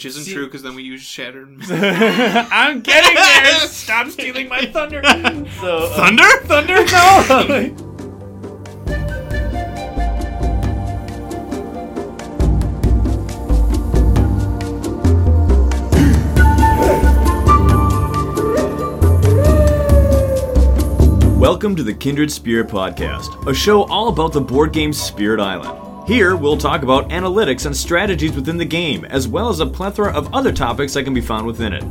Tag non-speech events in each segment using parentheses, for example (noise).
which isn't See- true because then we use shattered. (laughs) I'm getting there. (laughs) Stop stealing my thunder. So uh, Thunder? thunder, (laughs) no. Welcome to the Kindred Spirit Podcast, a show all about the board game Spirit Island. Here, we'll talk about analytics and strategies within the game, as well as a plethora of other topics that can be found within it.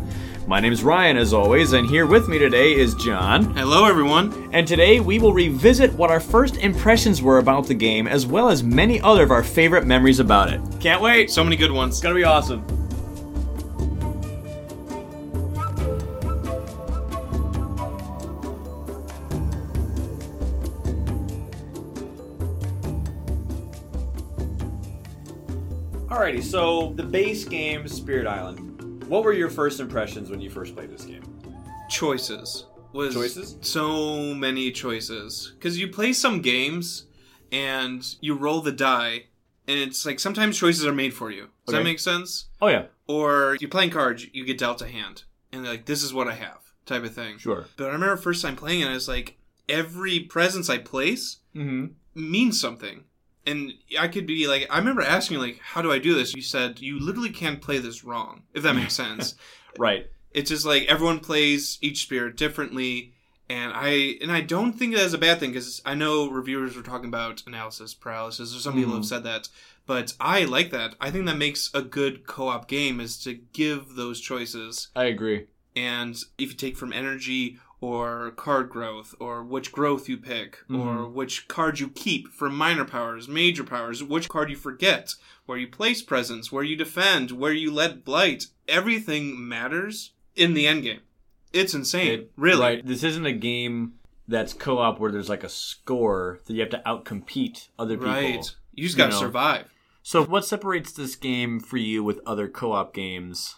My name is Ryan, as always, and here with me today is John. Hello, everyone. And today we will revisit what our first impressions were about the game, as well as many other of our favorite memories about it. Can't wait! So many good ones. It's gonna be awesome. Alrighty, so the base game, Spirit Island. What were your first impressions when you first played this game? Choices was Choices? So many choices because you play some games and you roll the die, and it's like sometimes choices are made for you. Does that make sense? Oh yeah, Or you're playing cards, you get dealt a hand, and they're like this is what I have, type of thing. sure. But I remember first time playing it, I was like, every presence I place Mm-hmm. means something. And I could be like, I remember asking you, like, how do I do this? You said, you literally can't play this wrong, if that makes sense. (laughs) Right. It's just like everyone plays each spirit differently. And I and I don't think that is a bad thing because I know reviewers were talking about analysis paralysis, or some people have mm. said that, but I like that. I think that makes a good co-op game is to give those choices. I agree. And if you take from energy or card growth or which growth you pick or mm-hmm. which card you keep from minor powers, major powers, which card you forget, where you place presence, where you defend, where you let blight, everything matters in the end game. It's insane. It- really. Right. This isn't a game that's co-op where there's like a score that you have to outcompete other people. Right. You just got to know. survive. So what separates this game for you with other co-op games?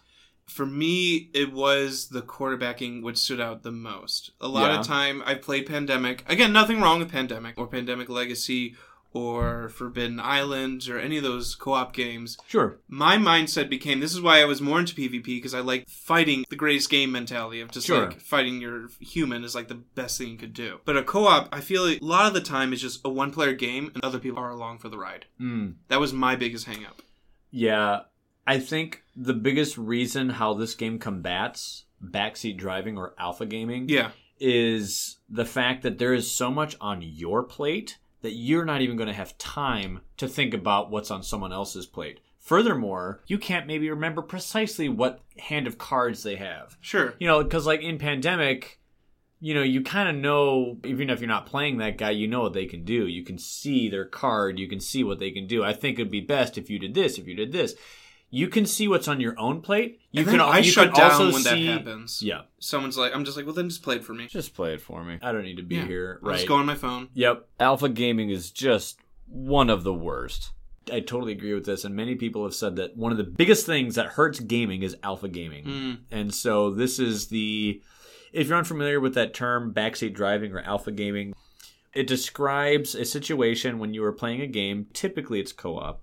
For me, it was the quarterbacking which stood out the most. A lot Yeah. of time I played Pandemic. Again, nothing wrong with Pandemic or Pandemic Legacy or Forbidden Island or any of those co-op games. Sure. my mindset became this is why I was more into PvP because I like fighting the greatest game mentality of just Sure. like fighting your human is like the best thing you could do. But a co-op, I feel like a lot of the time is just a one-player game and other people are along for the ride. Mm. That was my biggest hangup. Yeah. I think the biggest reason how this game combats backseat driving or alpha gaming Yeah, is the fact that there is so much on your plate that you're not even going to have time to think about what's on someone else's plate. Furthermore, you can't maybe remember precisely what hand of cards they have. sure. You know, because like in Pandemic, you know, you kind of know, even if you're not playing that guy, you know what they can do. You can see their card, you can see what they can do. I think it'd be best if you did this, if you did this. You can see what's on your own plate. You And can. then al- I you shut can down also when see- that happens. Yeah, Someone's like, I'm just like, well, then just play it for me. just play it for me. I don't need to be Yeah. here. I'll Right. just go on my phone. Yep. Alpha gaming is just one of the worst. I totally agree with this, and many people have said that one of the biggest things that hurts gaming is alpha gaming. Mm. And so this is the if you're unfamiliar with that term backseat driving or alpha gaming, it describes a situation when you are playing a game, typically it's co-op,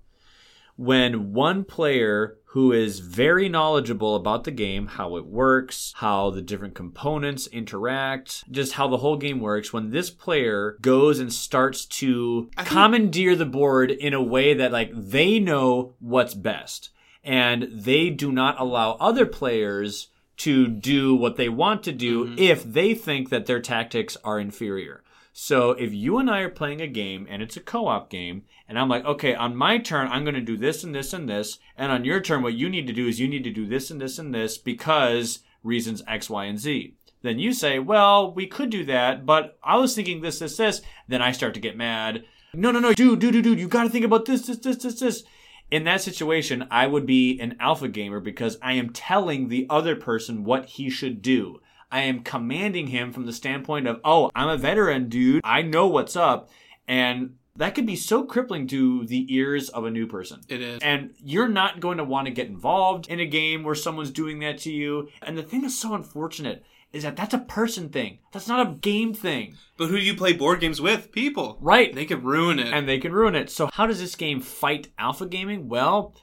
when one player who is very knowledgeable about the game, how it works, how the different components interact, just how the whole game works, when this player goes and starts to think- commandeer the board in a way that like they know what's best and they do not allow other players to do what they want to do mm-hmm. if they think that their tactics are inferior. So if you and I are playing a game and it's a co-op game and I'm like, okay, on my turn I'm going to do this and this and this, and on your turn what you need to do is you need to do this and this and this because reasons X, Y, and Z. Then you say, well, we could do that, but I was thinking this, this, this. Then I start to get mad. No, no, no, dude, dude, dude, dude, you got to think about this, this, this, this, this. In that situation, I would be an alpha gamer because I am telling the other person what he should do. I am commanding him from the standpoint of, oh, I'm a veteran, dude. I know what's up. And that could be so crippling to the ears of a new person. It is. And you're not going to want to get involved in a game where someone's doing that to you. And the thing that's so unfortunate is that that's a person thing. That's not a game thing. But who do you play board games with? People. Right. They could ruin it. and they can ruin it. So how does this game fight alpha gaming? Well,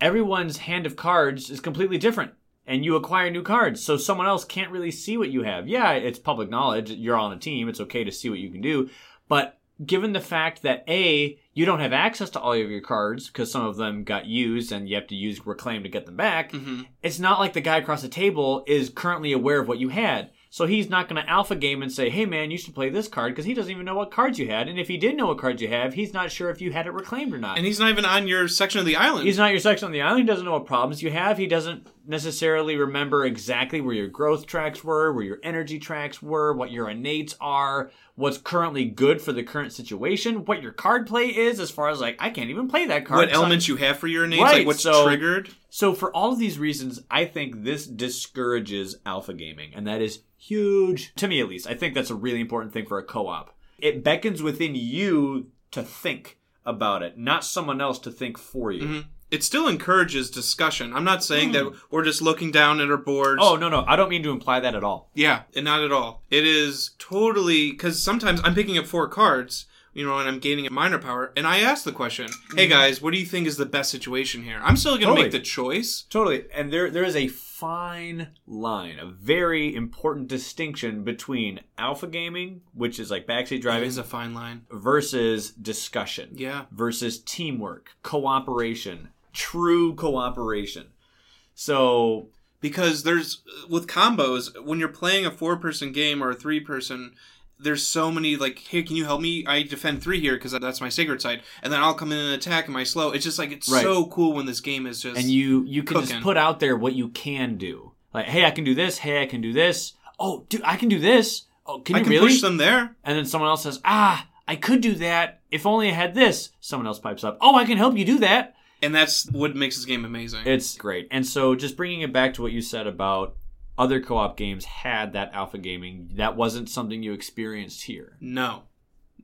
everyone's hand of cards is completely different. And you acquire new cards, so someone else can't really see what you have. Yeah, it's public knowledge. You're on a team. It's okay to see what you can do. But given the fact that A, you don't have access to all of your cards because some of them got used and you have to use reclaim to get them back, mm-hmm. it's not like the guy across the table is currently aware of what you had. So he's not going to alpha game and say, hey man, you should play this card because he doesn't even know what cards you had. And if he did know what cards you have, he's not sure if you had it reclaimed or not. And he's not even on your section of the island. He's not your section on the island. He doesn't know what problems you have. He doesn't necessarily remember exactly where your growth tracks were, where your energy tracks were, what your innates are, what's currently good for the current situation, what your card play is, as far as like, I can't even play that card. what I'm- elements you have for your innates, Right, like what's so- triggered. So for all of these reasons, I think this discourages alpha gaming, and that is huge to me at least. I think that's a really important thing for a co-op. It beckons within you to think about it, not someone else to think for you. Mm-hmm. It still encourages discussion. I'm not saying that hmm. we're just looking down at our boards. Oh no, no, I don't mean to imply that at all. Yeah, and not at all. It is totally because sometimes I'm picking up four cards, you know, and I'm gaining a minor power, and I ask the question, "Hey hmm. guys, what do you think is the best situation here?" I'm still going to Totally. make the choice. Totally. And there there is a fine line, a very important distinction between alpha gaming, which is like backseat It driving, is a fine line. versus discussion. Yeah. Versus teamwork, cooperation, true cooperation. So because there's with combos when you're playing a four person game or a three person there's so many like hey can you help me i defend three here because that's my sacred site and then i'll come in and attack and my slow it's just like it's Right. so cool when this game is just and you you can just put out there what you can do. Like, hey, I can do this. Hey, I can do this. Oh, dude, I can do this. Oh, can i you can really? push them there And then someone else says, ah, I could do that if only I had this. Someone else pipes up, oh, I can help you do that. And that's what makes this game amazing It's great. And so just bringing it back to what you said about other co-op games had that alpha gaming, that wasn't something you experienced here. no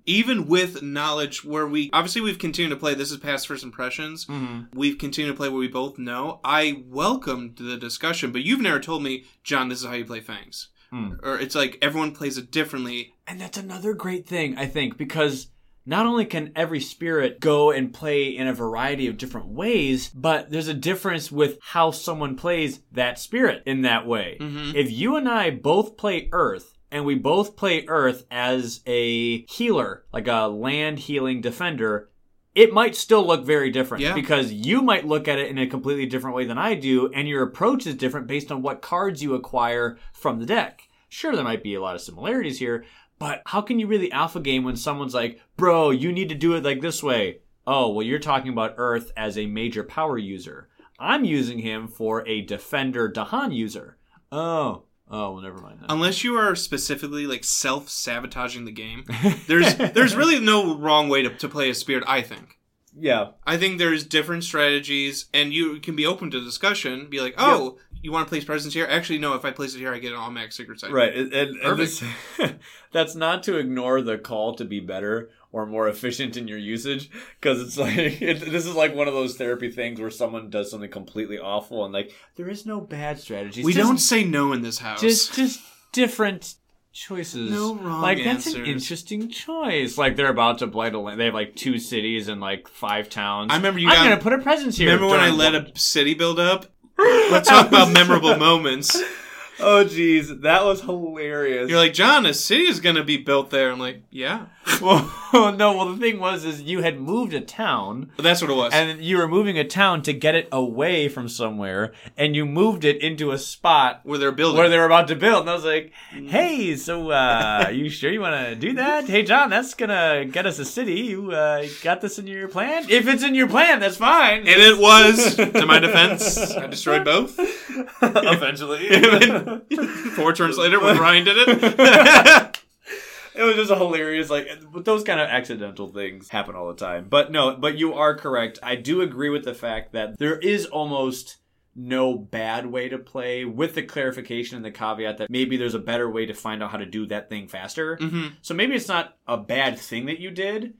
even with knowledge where we obviously we've continued to play this is past first impressions Mm-hmm. we've continued to play what we both know i welcomed the discussion but you've never told me john this is how you play fangs Hmm. or it's like everyone plays it differently And that's another great thing, I think, because not only can every spirit go and play in a variety of different ways, but there's a difference with how someone plays that spirit in that way. Mhm. If you and I both play Earth, and we both play Earth as a healer, like a land healing defender, it might still look very different Yeah. because you might look at it in a completely different way than I do, and your approach is different based on what cards you acquire from the deck. Sure, there might be a lot of similarities here, but how can you really alpha game when someone's like, bro, you need to do it like this way? Oh, well, you're talking about Earth as a major power user. I'm using him for a defender Dahan user. Oh, oh, well, never mind that. unless you are specifically like self sabotaging the game, (laughs) there's there's really no wrong way to, to play a spirit. I think. yeah, I think there's different strategies, and you can be open to discussion. Be like, oh, you want to place presence here? Actually, no. If I place it here, I get an automatic sacred site. Right, and, and, and this, (laughs) that's not to ignore the call to be better or more efficient in your usage, because it's like (laughs) it, this is like one of those therapy things where someone does something completely awful and like there is no bad strategies. We just, don't say no in this house. just just different choices. No wrong Like that's an interesting choice. Like they're about to blight a land. They have like two cities and like five towns. I remember you I'm got- gonna put a presence here. Remember when I let a city build up? Let's talk about memorable moments. Oh jeez, that was hilarious. You're like, John, a city is going to be built there. I'm like, yeah. (laughs) well, (laughs) no. Well, the thing was, is you had moved a town, that's what it was. and you were moving a town to get it away from somewhere, and you moved it into a spot where they're building. where they were about to build. And I was like, "Hey, so uh, you sure you want to do that? Hey, John, that's gonna get us a city. You uh, got this in your plan? If it's in your plan, that's fine. and it was, to my defense, I (laughs) destroyed both. eventually." Four turns later, when Ryan did it. It was just a hilarious like but those kind of accidental things happen all the time. But no but you are correct. I do agree with the fact that there is almost no bad way to play with the clarification and the caveat that maybe there's a better way to find out how to do that thing faster. Hmm so maybe it's not a bad thing that you did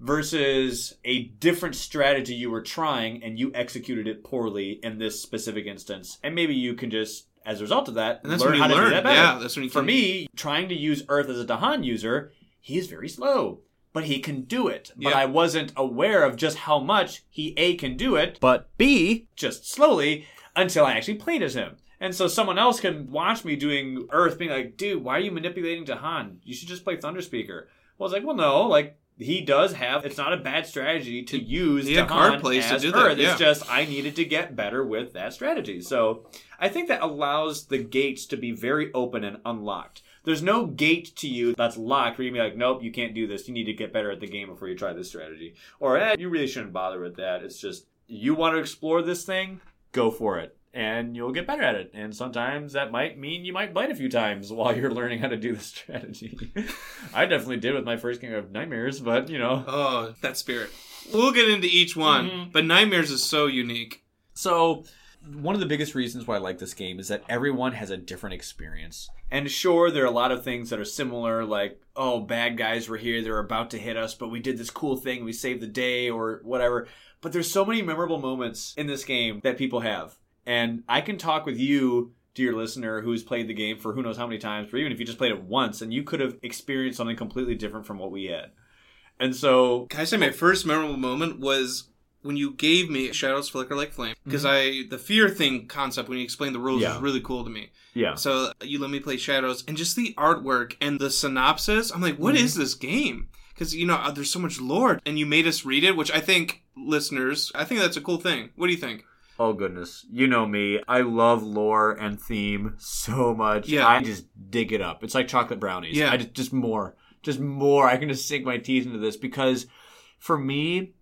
versus a different strategy you were trying and you executed it poorly in this specific instance. And maybe you can just as a result of that And that's learn when you how to learn. do that better Yeah, that's when you for can- me, trying to use Earth as a Dahan user, he is very slow. but he can do it. But Yeah. I wasn't aware of just how much he A can do it, but B just slowly until I actually played as him. And so someone else can watch me doing Earth being like, dude, why are you manipulating Dahan? You should just play Thunder Speaker. Well, I was like, well, no, like he does have. It's not a bad strategy to use he card plays to as do that, yeah. It's just I needed to get better with that strategy. So I think that allows the gates to be very open and unlocked. There's no gate to you that's locked where you can be like, nope, you can't do this. You need to get better at the game before you try this strategy. Or, eh, you really shouldn't bother with that. It's just, you want to explore this thing, go for it. And you'll get better at it. And sometimes that might mean you might bite a few times (laughs) while you're learning how to do the strategy. (laughs) I definitely did with my first game of Nightmares, but, you know. Oh, that spirit. We'll get into each one, Mhm. but Nightmares is so unique. So, one of the biggest reasons why I like this game is that everyone has a different experience. And sure, there are a lot of things that are similar, like, oh, bad guys were here, they're about to hit us, but we did this cool thing, we saved the day, or whatever. But there's so many memorable moments in this game that people have. And I can talk with you, dear listener, who's played the game for who knows how many times, or even if you just played it once, and you could have experienced something completely different from what we had. And so, Can I say my first memorable moment was when you gave me Shadows Flicker Like Flame? Because I the fear thing concept when you explained the rules Yeah. was really cool to me. yeah. So you let me play Shadows, and just the artwork and the synopsis. I'm like, what is this game? Because you know, uh, there's so much lore, and you made us read it, which I think listeners, I think that's a cool thing. What do you think? Oh goodness, you know me. I love lore and theme so much. Yeah. I just dig it up. It's like chocolate brownies. Yeah. I just just more, just more. I can just sink my teeth into this because, for me,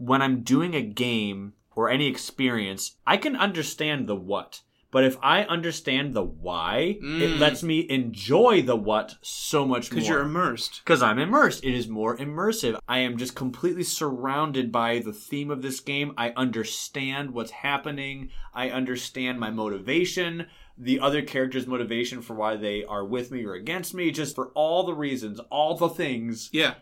when I'm doing a game or any experience, I can understand the what. But if I understand the why, it Mm. lets me enjoy the what so much more. Because you're immersed. Because I'm immersed. It is more immersive. I am just completely surrounded by the theme of this game. I understand what's happening. I understand my motivation, the other character's motivation for why they are with me or against me, just for all the reasons, all the things. Yeah,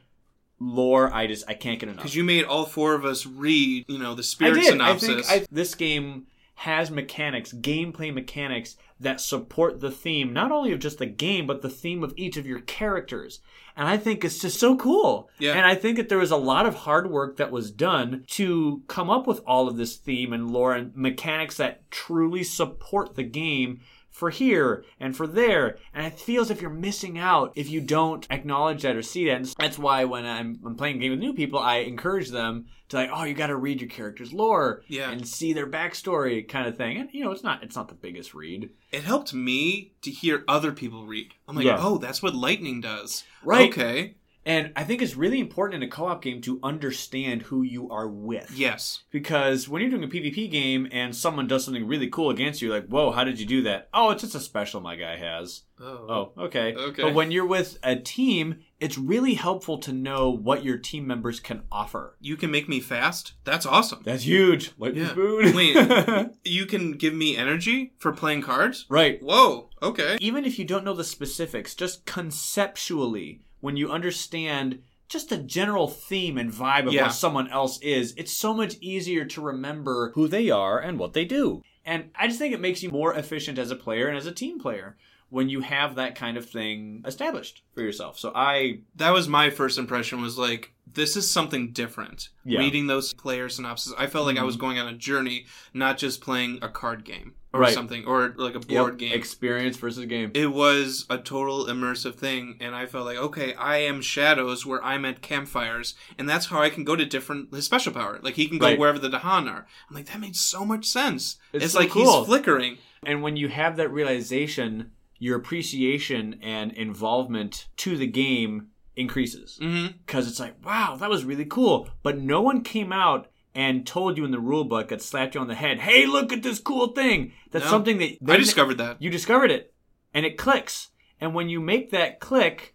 Lore, I just, I can't get enough. because you made all four of us read, you know, the I spirit did. synopsis. I think I, this game has mechanics, gameplay mechanics that support the theme, not only of just the game, but the theme of each of your characters. And I think it's just so cool. Yeah. And I think that there was a lot of hard work that was done to come up with all of this theme and lore and mechanics that truly support the game for here and for there. And it feels if you're missing out if you don't acknowledge that or see that. And that's why when I'm, I'm playing a game with new people, I encourage them to like, oh, you got to read your character's lore Yeah. and see their backstory kind of thing. And you know, it's not it's not the biggest read. it helped me to hear other people read. I'm like, Yeah. oh, that's what lightning does. Right. Okay. And I think it's really important in a co-op game to understand who you are with. Yes. Because when you're doing a PvP game and someone does something really cool against you, like, whoa, how did you do that? Oh, it's just a special my guy has. Oh. Oh, okay. Okay. But when you're with a team, it's really helpful to know what your team members can offer. You can make me fast? That's awesome. That's huge. Lightning Yeah. Wait. (laughs) You can give me energy for playing cards? right. Whoa. Okay. Even if you don't know the specifics, just conceptually, when you understand just the general theme and vibe of Yeah. what someone else is, it's so much easier to remember who they are and what they do. And I just think it makes you more efficient as a player and as a team player when you have that kind of thing established for yourself. So I That was my first impression was like, this is something different. Yeah. Mm-hmm. Reading those player synopses, I felt like I was going on a journey, not just playing a card game or Right. something, or like a board Yep, game. experience versus game. it was a total immersive thing and i felt like okay i am shadows where i'm at campfires and that's how i can go to different his special power like he can go Right. wherever the dahan are i'm like that made so much sense It's it's, so like cool. he's flickering And when you have that realization, your appreciation and involvement to the game increases. mm-hmm. Because it's like, wow, that was really cool. But no one came out and told you in the rule book that slapped you on the head, hey, look at this cool thing. That's No. something that i discovered that You discovered it. And it clicks. And when you make that click,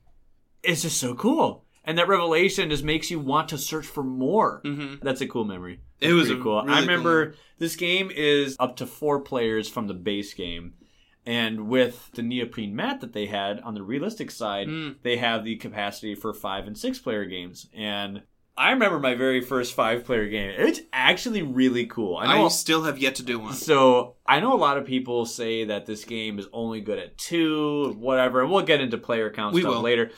it's just so cool. And that revelation just makes you want to search for more. mm-hmm. That's a cool memory. It was a cool. really I remember memory. this game is up to four players from the base game. And with the neoprene mat that they had on the realistic side, Mm. they have the capacity for five and six player games. And I remember my very first five player game. It's actually really cool. I I, still have yet to do one so I know a lot of people say that this game is only good at two, whatever, and we'll get into player count We stuff will. later.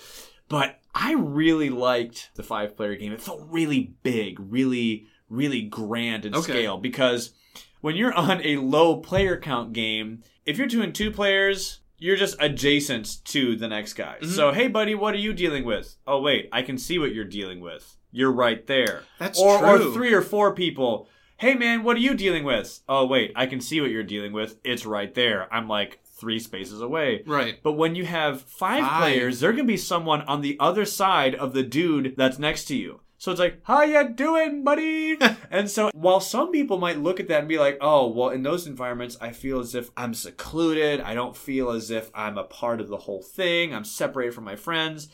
But I really liked the five player game. It felt really big, really, really grand in Okay. scale because when you're on a low player count game, if you're doing two players, you're just adjacent to the next guy. Mm-hmm. So, hey, buddy, what are you dealing with? Oh, wait, I can see what you're dealing with. You're right there. That's or, true. Or three or four people. Hey, man, what are you dealing with? Oh, wait, I can see what you're dealing with. It's right there. I'm like three spaces away. Right. But when you have five, Five. players, there can be someone on the other side of the dude that's next to you. So it's like, how ya doing, buddy? (laughs) and so while some people might look at that and be like, oh, well, in those environments, I feel as if I'm secluded. I don't feel as if I'm a part of the whole thing. I'm separated from my friends.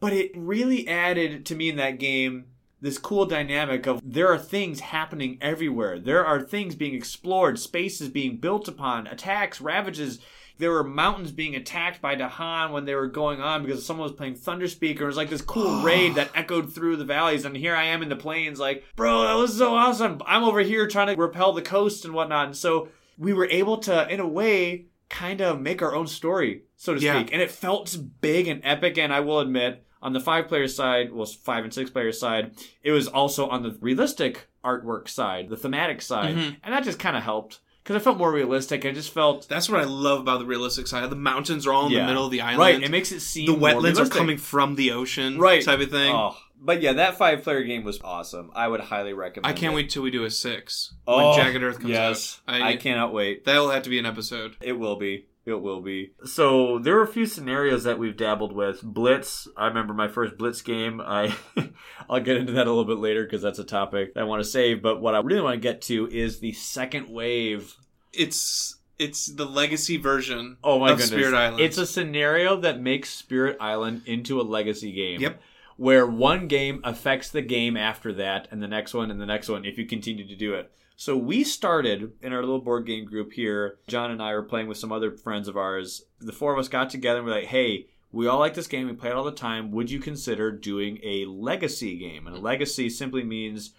But it really added to me in that game this cool dynamic of there are things happening everywhere. There are things being explored, spaces being built upon, attacks, ravages. There were mountains being attacked by Dahan when they were going on because someone was playing Thunder Speaker. It was like this cool (sighs) raid that echoed through the valleys, and here I am in the plains, like, bro, that was so awesome. I'm over here trying to repel the coast and whatnot. And so we were able to, in a way, kind of make our own story, so to Yeah. speak. And it felt big and epic. And I will admit, on the five player side, well, five and six player side, it was also on the realistic artwork side, the thematic side. Mhm. And that just kind of helped because it felt more realistic. I just felt. That's what I love about the realistic side. The mountains are all in Yeah. the middle of the island. Right, it makes it seem the wetlands are coming from the ocean. Right. Type of thing. Oh, but yeah, that five player game was awesome. I would highly recommend. I can't it. wait till we do a six Oh, when Jagged Earth comes yes, out. I cannot wait. That'll have to be an episode. It will be. It will be. So there are a few scenarios that we've dabbled with. Blitz. I remember my first Blitz game. I, (laughs) I'll get into that a little bit later because that's a topic I want to save. But what I really want to get to is the second wave. It's it's the legacy version. Oh my of goodness! Spirit Island. It's a scenario that makes Spirit Island into a legacy game. Yep. Where one game affects the game after that, and the next one, and the next one, if you continue to do it. So we started in our little board game group here. John and I were playing with some other friends of ours. The four of us got together and we're like, hey, we all like this game. We play it all the time. Would you consider doing a legacy game? And a legacy simply means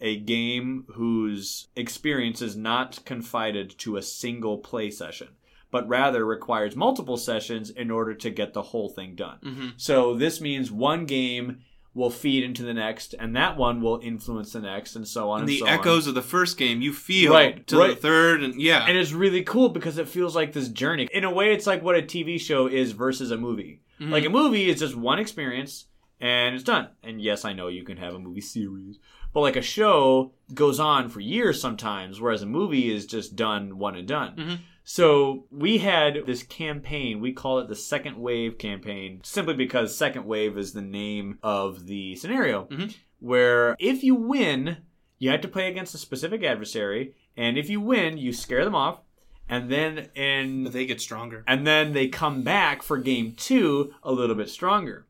a game whose experience is not confided to a single play session, but rather requires multiple sessions in order to get the whole thing done. Mhm. So this means one game will feed into the next, and that one will influence the next, and so on. And And, the so on. echoes of the first game you feel Right, to the third, and yeah, And it's really cool because it feels like this journey. In a way, it's like what a TV show is versus a movie. Mhm. Like a movie is just one experience and it's done. And yes, I know you can have a movie series, but like a show goes on for years sometimes, whereas a movie is just done one and done. Mhm. So we had this campaign. We call it the Second Wave campaign, simply because Second Wave is the name of the scenario. Mhm. Where if you win, you have to play against a specific adversary, and if you win, you scare them off, and then in but they get stronger. and then they come back for game two a little bit stronger.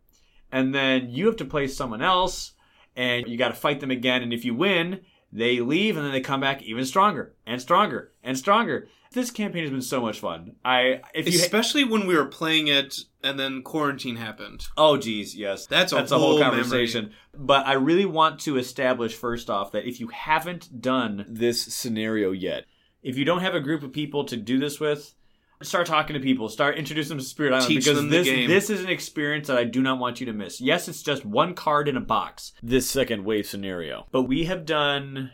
And then you have to play someone else, and you got to fight them again. And if you win, they leave, and then they come back even stronger and stronger and stronger. This campaign has been so much fun. I Especially when we were playing it, and then quarantine happened. oh geez yes That's a that's a whole whole conversation. But I really want to establish first off that if you haven't done this scenario yet, if you don't have a group of people to do this with, start talking to people, start introducing them to Spirit Island Teach because this game. this is an experience that I do not want you to miss. Yes, it's just one card in a box. This second wave scenario, but we have done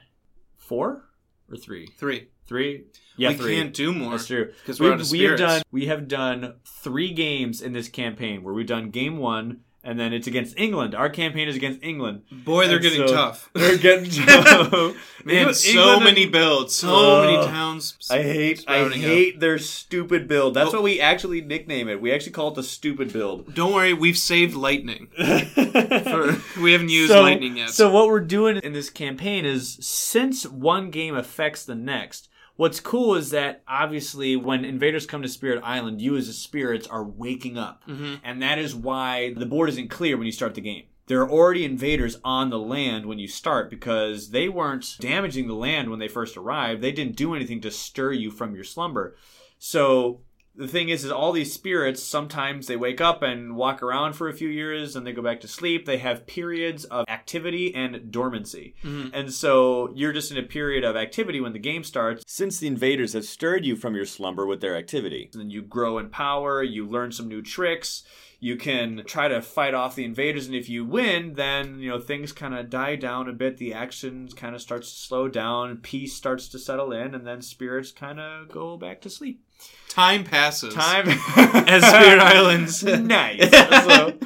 four or three, Three. three. Yeah, we three. can't do more. That's true. Because We, we're out of we have done we have done three games in this campaign where we've done game one and then it's against England. Our campaign is against England. Boy, they're And getting so- tough. (laughs) They're getting (laughs) tough. Man, so many and- builds, so Ugh. many towns. I hate I sprouting up. hate their stupid build. That's Oh. what we actually nickname it. We actually call it the stupid build. Don't worry, we've saved lightning. (laughs) For, we haven't used so, lightning yet. So what we're doing in this campaign is since one game affects the next, what's cool is that obviously when invaders come to Spirit Island, you as the spirits are waking up. Mhm. And that is why the board isn't clear when you start the game. There are already invaders on the land when you start because they weren't damaging the land when they first arrived. They didn't do anything to stir you from your slumber. So the thing is, is all these spirits sometimes they wake up and walk around for a few years and they go back to sleep. They have periods of activity and dormancy. Mhm. And so you're just in a period of activity when the game starts. Since the invaders have stirred you from your slumber with their activity. And then you grow in power, you learn some new tricks, You can try to fight off the invaders, and if you win, then you know things kind of die down a bit. The action kind of starts to slow down, peace starts to settle in, and then spirits kind of go back to sleep. Time passes. Time (laughs) (laughs) as Spirit Islands. nice. (laughs) So,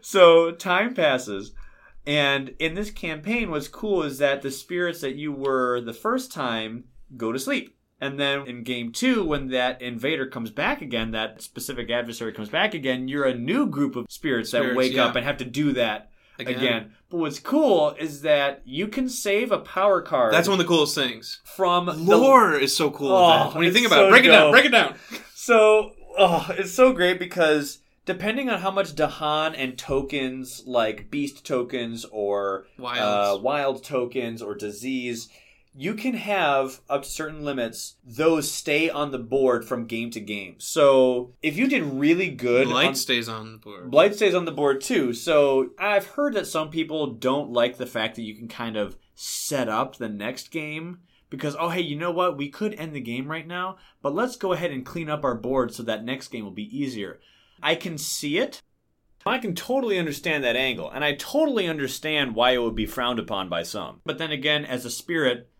so time passes. And in this campaign, what's cool is that the spirits that you were the first time go to sleep. And then in game two, when that invader comes back again, that specific adversary comes back again, you're a new group of spirits, that Spirits, wake yeah. up and have to do that Again. again. But what's cool is that you can save a power card That's one of the coolest things. from the Lore is so cool. Oh, that. When you think about so it, break it down. Break it down. So, oh, it's so great because depending on how much Dahan and tokens like beast tokens or Wilds. uh, wild tokens or disease, you can have up to certain limits. Those stay on the board from game to game. So if you did really good, blight on- stays on the board. Blight stays on the board too. So I've heard that some people don't like the fact that you can kind of set up the next game because oh hey, you know what? We could end the game right now, but let's go ahead and clean up our board so that next game will be easier. I can see it. I can totally understand that angle, and I totally understand why it would be frowned upon by some. But then again, as a spirit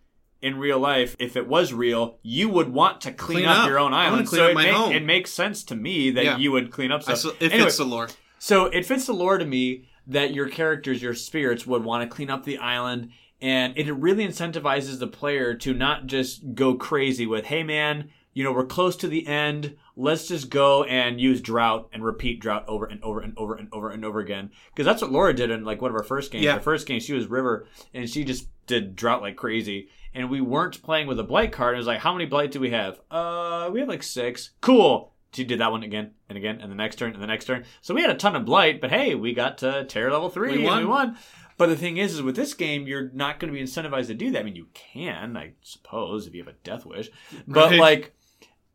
in real life, if it was real, you would want to clean, Clean up, up. your own island. so it, my make- home. it makes sense to me that Yeah. you would clean up stuff. s- it Anyway, fits the lore. so it fits the lore to me that your characters, your spirits, would want to clean up the island, and it really incentivizes the player to not just go crazy with, "Hey, man, you know we're close to the end. Let's just go and use drought and repeat drought over and over and over and over and over again." Because that's what Laura did in like one of our first games. Yeah. The first game she was River, and she just did drought like crazy. And we weren't playing with a blight card. It was like, how many blight do we have? Uh, we have like six. Cool. She did that one again and again, and the next turn and the next turn. So we had a ton of blight, but hey, we got to terror level three We and we won. won. But the thing is, is with this game, you're not going to be incentivized to do that. I mean, you can, I suppose, if you have a death wish. But Right. like,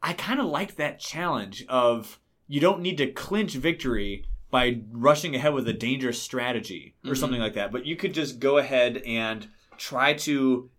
I kind of like that challenge of you don't need to clinch victory by rushing ahead with a dangerous strategy or Mhm. something like that. But you could just go ahead and try to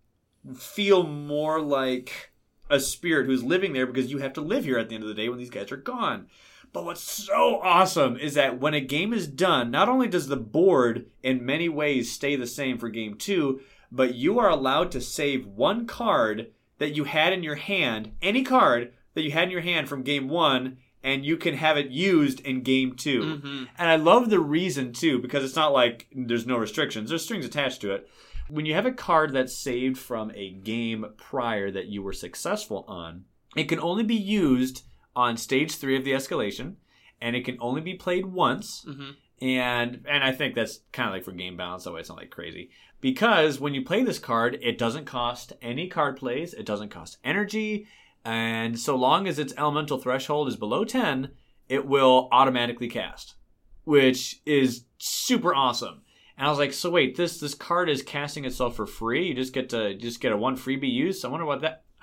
feel more like a spirit who's living there because you have to live here at the end of the day when these guys are gone. But what's so awesome is that when a game is done, not only does the board in many ways stay the same for game two, but you are allowed to save one card that you had in your hand, any card that you had in your hand from game one, and you can have it used in game 2 Mhm. And I love the reason too, because it's not like there's no restrictions, there's strings attached to it. When you have a card that's saved from a game prior that you were successful on, it can only be used on stage three of the escalation, and it can only be played once. Mhm. And and I think that's kind of like for game balance, that way it's not like crazy. Because when you play this card, it doesn't cost any card plays, it doesn't cost energy, and so long as its elemental threshold is below 10, it will automatically cast, which is super awesome. And I was like, so wait, this this card is casting itself for free. You just get to just get a one freebie use. I wonder what that. (gasps)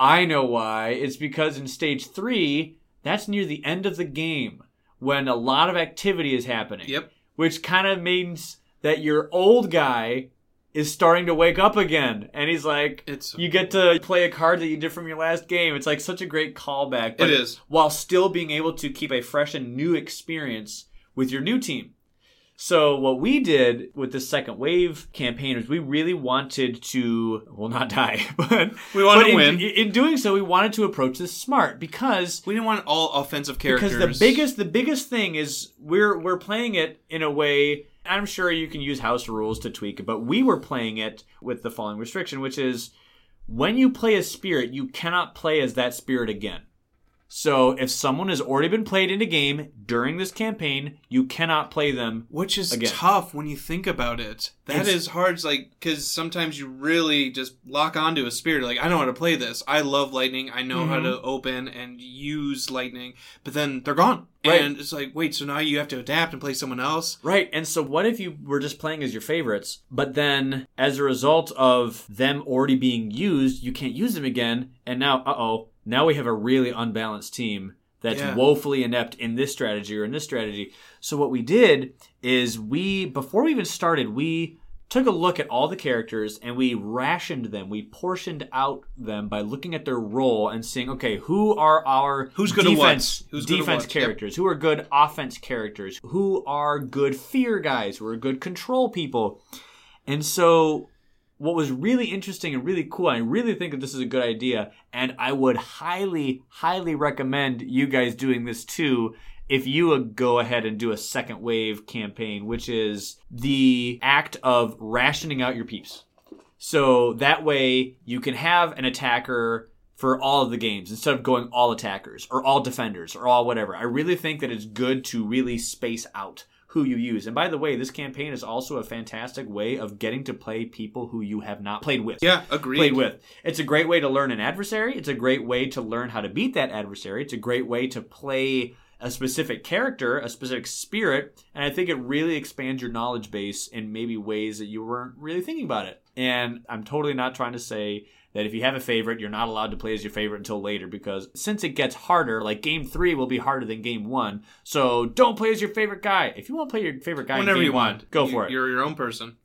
I know why. It's because in stage three, that's near the end of the game when a lot of activity is happening. Yep. Which kind of means that your old guy is starting to wake up again, and he's like, It's you get to play a card that you did from your last game. It's like such a great callback. But It is. While still being able to keep a fresh and new experience with your new team. So what we did with the second wave campaign is we really wanted to, well, not die, (laughs) but We wanted but to in, win. In doing so, we wanted to approach this smart because We didn't want all offensive characters. because the biggest the biggest thing is we're we're playing it in a way I'm sure you can use house rules to tweak it, but we were playing it with the following restriction, which is when you play a spirit, you cannot play as that spirit again. So if someone has already been played in a game during this campaign, you cannot play them. Which is Again. tough when you think about it. That It's- is hard, it's like because sometimes you really just lock onto a spirit. Like I know how to play this. I love lightning. I know how Mhm. to open and use lightning. But then they're gone, Right. and it's like wait. So now you have to adapt and play someone else. Right. And so what if you were just playing as your favorites, but then as a result of them already being used, you can't use them again, and now uh-oh, now we have a really unbalanced team that's Yeah. woefully inept in this strategy or in this strategy. So what we did is we before we even started, we took a look at all the characters and we rationed them. We portioned out them by looking at their role and seeing, okay, who are our Who's good defense? Who's good defense? Yep. characters? Who are good offense characters? Who are good fear guys? Who are good control people? And so what was really interesting and really cool, I really think that this is a good idea, and I would highly, highly recommend you guys doing this too. If you would go ahead and do a second wave campaign, which is the act of rationing out your peeps. So that way you can have an attacker for all of the games instead of going all attackers or all defenders or all whatever. I really think that it's good to really space out who you use. And by the way, this campaign is also a fantastic way of getting to play people who you have not played with. Yeah, agreed. Played with. It's a great way to learn an adversary. It's a great way to learn how to beat that adversary. It's a great way to play a specific character, a specific spirit, and I think it really expands your knowledge base in maybe ways that you weren't really thinking about it. And I'm totally not trying to say that if you have a favorite, you're not allowed to play as your favorite until later because since it gets harder, like game three will be harder than game one. So don't play as your favorite guy. If you want to play your favorite guy Whenever game you one, want. go You- for it. You're your own person.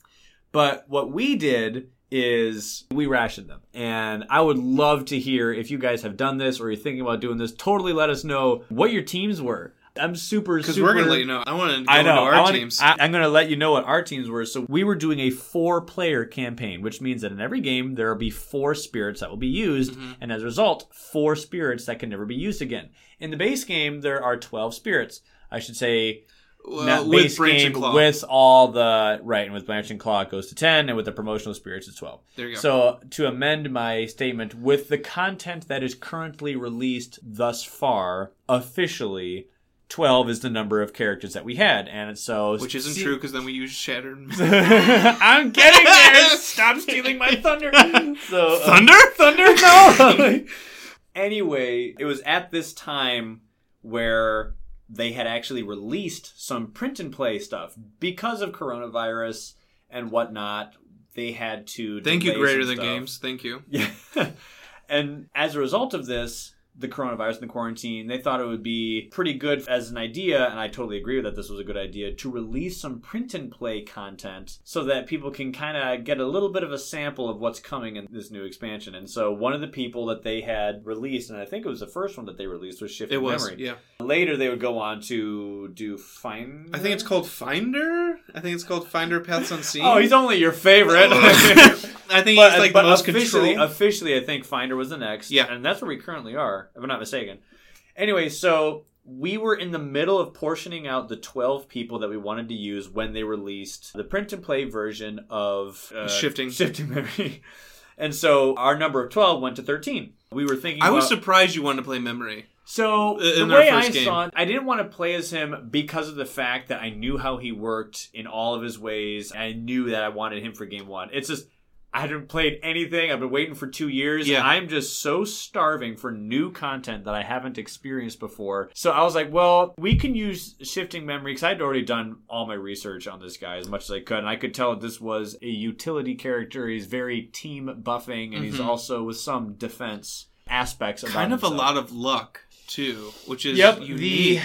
But what we did is we rationed them. And I would love to hear if you guys have done this or you're thinking about doing this. Totally let us know what your teams were. I'm super, Because we're gonna let you know. I want to I know. I wanna- teams. I, am going to let you know what our teams were. So we were doing a four-player campaign, which means that in every game there will be four spirits that will be used, Mm-hmm. and as a result, four spirits that can never be used again. In the base game, there are 12 spirits. I should say well, base game with all the right, and with branch and claw it goes to ten, and with the promotional spirits it's twelve. There you go. So to amend my statement, with the content that is currently released thus far, officially. 12 is the number of characters that we had and so which isn't see- true because then we use shattered. (laughs) I'm getting there. (laughs) Stop stealing my thunder. (laughs) so uh, Thunder? thunder no anyway it was at this time where they had actually released some print and play stuff because of coronavirus and whatnot they had to Thank you, greater than stuff. games. Thank you. yeah and as a result of this the coronavirus and the quarantine, they thought it would be pretty good as an idea, and I totally agree that this was a good idea, to release some print and play content so that people can kind of get a little bit of a sample of what's coming in this new expansion. And so one of the people that they had released, and I think it was the first one that they released, was Shifting It was. Memory. Yeah. Later, they would go on to do Find. I think it's called Finder. I think it's called Finder Paths Unseen. Oh, he's only your favorite. Oh. (laughs) I think but, he's like but most officially, control. officially, I think Finder was the next. Yeah. and that's where we currently are, if I'm not mistaken. Anyway, so we were in the middle of portioning out the 12 people that we wanted to use when they released the print and play version of uh, Shifting. shifting memory. (laughs) And so our number of 12 went to 13. We were thinking I was about- surprised you wanted to play Memory. so in the our way I game. saw it, I didn't want to play as him because of the fact that I knew how he worked in all of his ways. I knew that I wanted him for game one. It's just I haven't played anything. I've been waiting for two years. Yeah. I'm just so starving for new content that I haven't experienced before. So I was like, well, we can use shifting memory because I'd already done all my research on this guy as much as I could, and I could tell this was a utility character. He's very team buffing, and he's Mhm. also with some defense aspects. Kind of a lot of luck too, which is Yep, unique.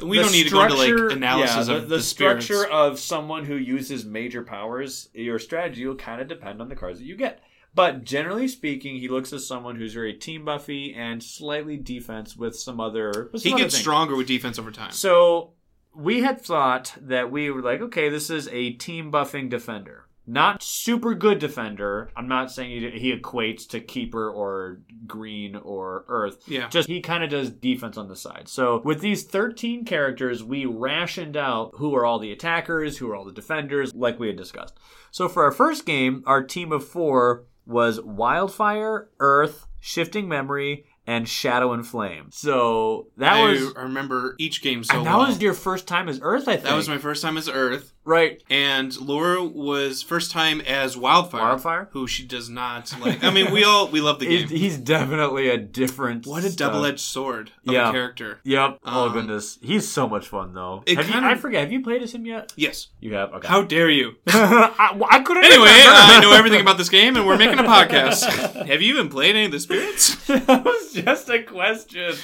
We don't need to go into like analysis yeah, of the, the, the spirits. structure of someone who uses major powers. Your strategy will kind of depend on the cards that you get. But generally speaking, he looks as someone who's very team buffy and slightly defense with some other. With he other gets things. stronger with defense over time. So we had thought that we were like, okay, this is a team buffing defender. Not super good defender. I'm not saying he, he equates to keeper or green or earth. Yeah. Just he kind of does defense on the side. So with these 13 characters, we rationed out who are all the attackers, who are all the defenders, like we had discussed. So for our first game, our team of four was Wildfire, Earth, Shifting Memory, and Shadow and Flame. So that I was I remember each game so that well. was your first time as Earth, I think. that was my first time as Earth, right. and Laura was first time as Wildfire. Wildfire? who she does not like. I mean, we all we love the He's, game. he's definitely a different. What a double-edged sword of Yeah. a character. Yep. oh Um, goodness, he's so much fun though. Have you, kinda- I forget. Have you played as him yet? Yes. You have. Okay. How dare you? (laughs) I, well, I couldn't. Anyway. I know everything about this game, and we're making a podcast. (laughs) Have you even played any of the spirits? (laughs) that was just a question.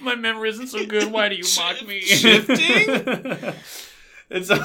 My memory isn't so good. Why do you mock me? Shifting? and so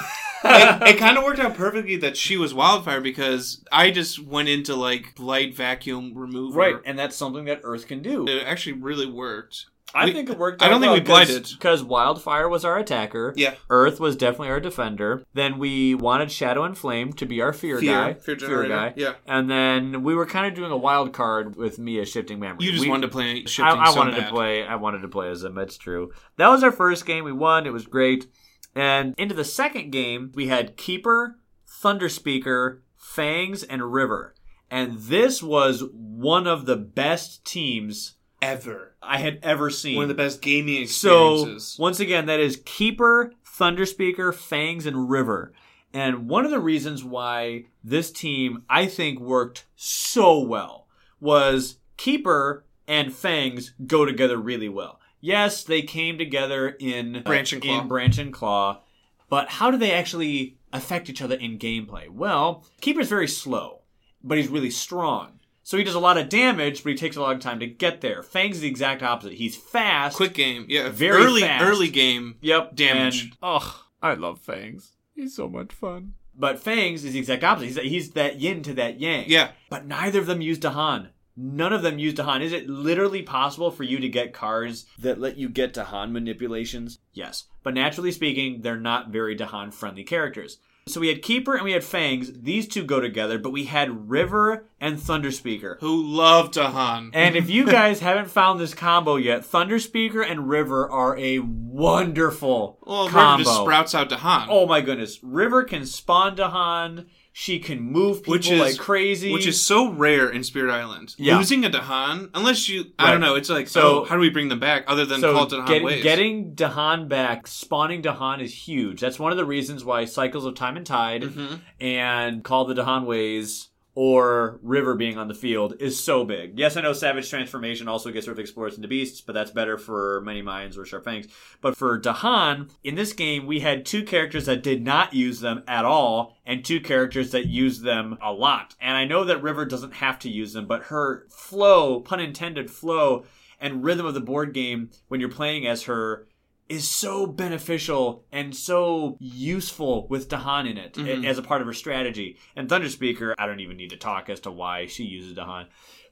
it, (laughs) it kind of worked out perfectly that she was wildfire because I just went into like light vacuum remover. right, and that's something that Earth can do. It actually really worked. I We- think it worked. I don't think we blighted. because Wildfire was our attacker. Yeah. Earth was definitely our defender. Then we wanted Shadow and Flame to be our fear, Fear, guy, fear generator. guy. Yeah. And then we were kind of doing a wild card with Mia shifting memory. You just we, wanted to play I, I so wanted bad. to play. I wanted to play as him. It's true. That was our first game. We won. It was great. And into the second game, we had Keeper, Thunder Speaker, Fangs, and River. And this was one of the best teams ever. I had ever seen. One of the best gaming experiences. So once again, that is Keeper, Thunderspeaker, Fangs, and River. And one of the reasons why this team I think worked so well was Keeper and Fangs go together really well. Yes, they came together in Branch and Claw. in Branch and Claw, but how do they actually affect each other in gameplay? Well, Keeper's very slow, but he's really strong. So he does a lot of damage, but he takes a long time to get there. Fang's is the exact opposite. He's fast. quick game. Yeah, Very early fast. early game. Yep. Damage. And- Oh, I love Fangs. He's so much fun. but Fangs is the exact opposite. He's, he's that yin to that yang. Yeah. But neither of them use Dahan. None of them use Han. Is it literally possible for you to get cards that let you get Dahan manipulations? Yes. But naturally speaking, they're not very Dahan friendly characters. So we had Keeper and we had Fangs. These two go together, but we had River and Thunderspeaker. Who loved Dahan. And if you (laughs) guys haven't found this combo yet, Thunderspeaker and River are a wonderful well, River combo. just sprouts out Dahan. Oh my goodness. River can spawn Dahan. She can move people Which is- like crazy. Which is so rare in Spirit Island. Yeah. Losing a Dahan, unless you, I Right. don't know, it's like, So- so how do we bring them back other than call it Dahan get- ways? getting Dahan back, spawning Dahan is huge. That's one of the reasons why Cycles of Time and Tide Mhm. and Call the Dahan Ways or River being on the field is so big. Yes, I know Savage Transformation also gets of Explorers into Beasts, but that's better for Many Minds or Sharp Fangs. But for Dahan, in this game, we had two characters that did not use them at all, and two characters that used them a lot. And I know that River doesn't have to use them, but her flow, pun intended, flow and rhythm of the board game when you're playing as her is so beneficial and so useful with Dahan in it Mhm. as a part of her strategy. And Thunderspeaker, I don't even need to talk as to why she uses Dahan.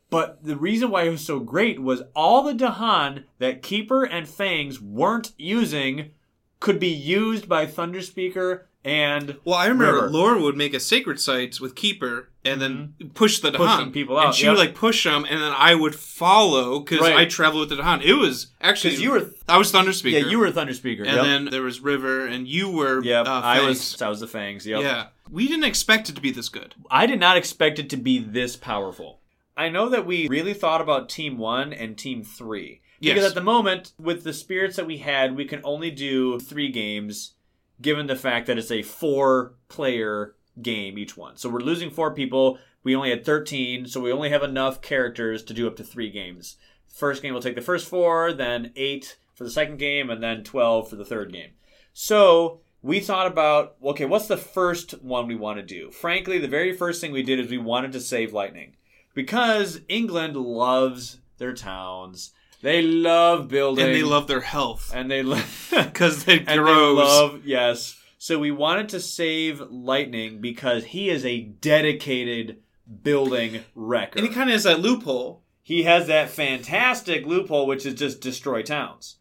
But the reason why it was so great was all the Dahan that Keeper and Fangs weren't using could be used by Thunderspeaker and Well, I remember River. Laura would make a sacred sites with Keeper and then push the Dahan. Pushing people out, And she yep. would like push them, and then I would follow because Right. I traveled with the Dahan. It was actually you were I was Thunderspeaker. yeah you were Thunderspeaker and yep. then there was River, and you were yeah. uh, I was I was the Fangs yep Yeah, we didn't expect it to be this good. I did not expect it to be this powerful. I know that we really thought about Team 1 and Team 3. Because Yes. at the moment, with the spirits that we had, we can only do three games, given the fact that it's a four player game each one. So we're losing four people. We only had 13, so we only have enough characters to do up to three games. First game will take the first four, then eight for the second game, and then 12 for the third game. So we thought about okay, what's the first one we want to do? Frankly, the very first thing we did is we wanted to save Lightning because England loves their towns. They love building, And they love their health and they love because (laughs) it and grows. they love yes. So we wanted to save Lightning because he is a dedicated building wrecker. and he kind of has that loophole. he has that fantastic loophole, which is just destroy towns.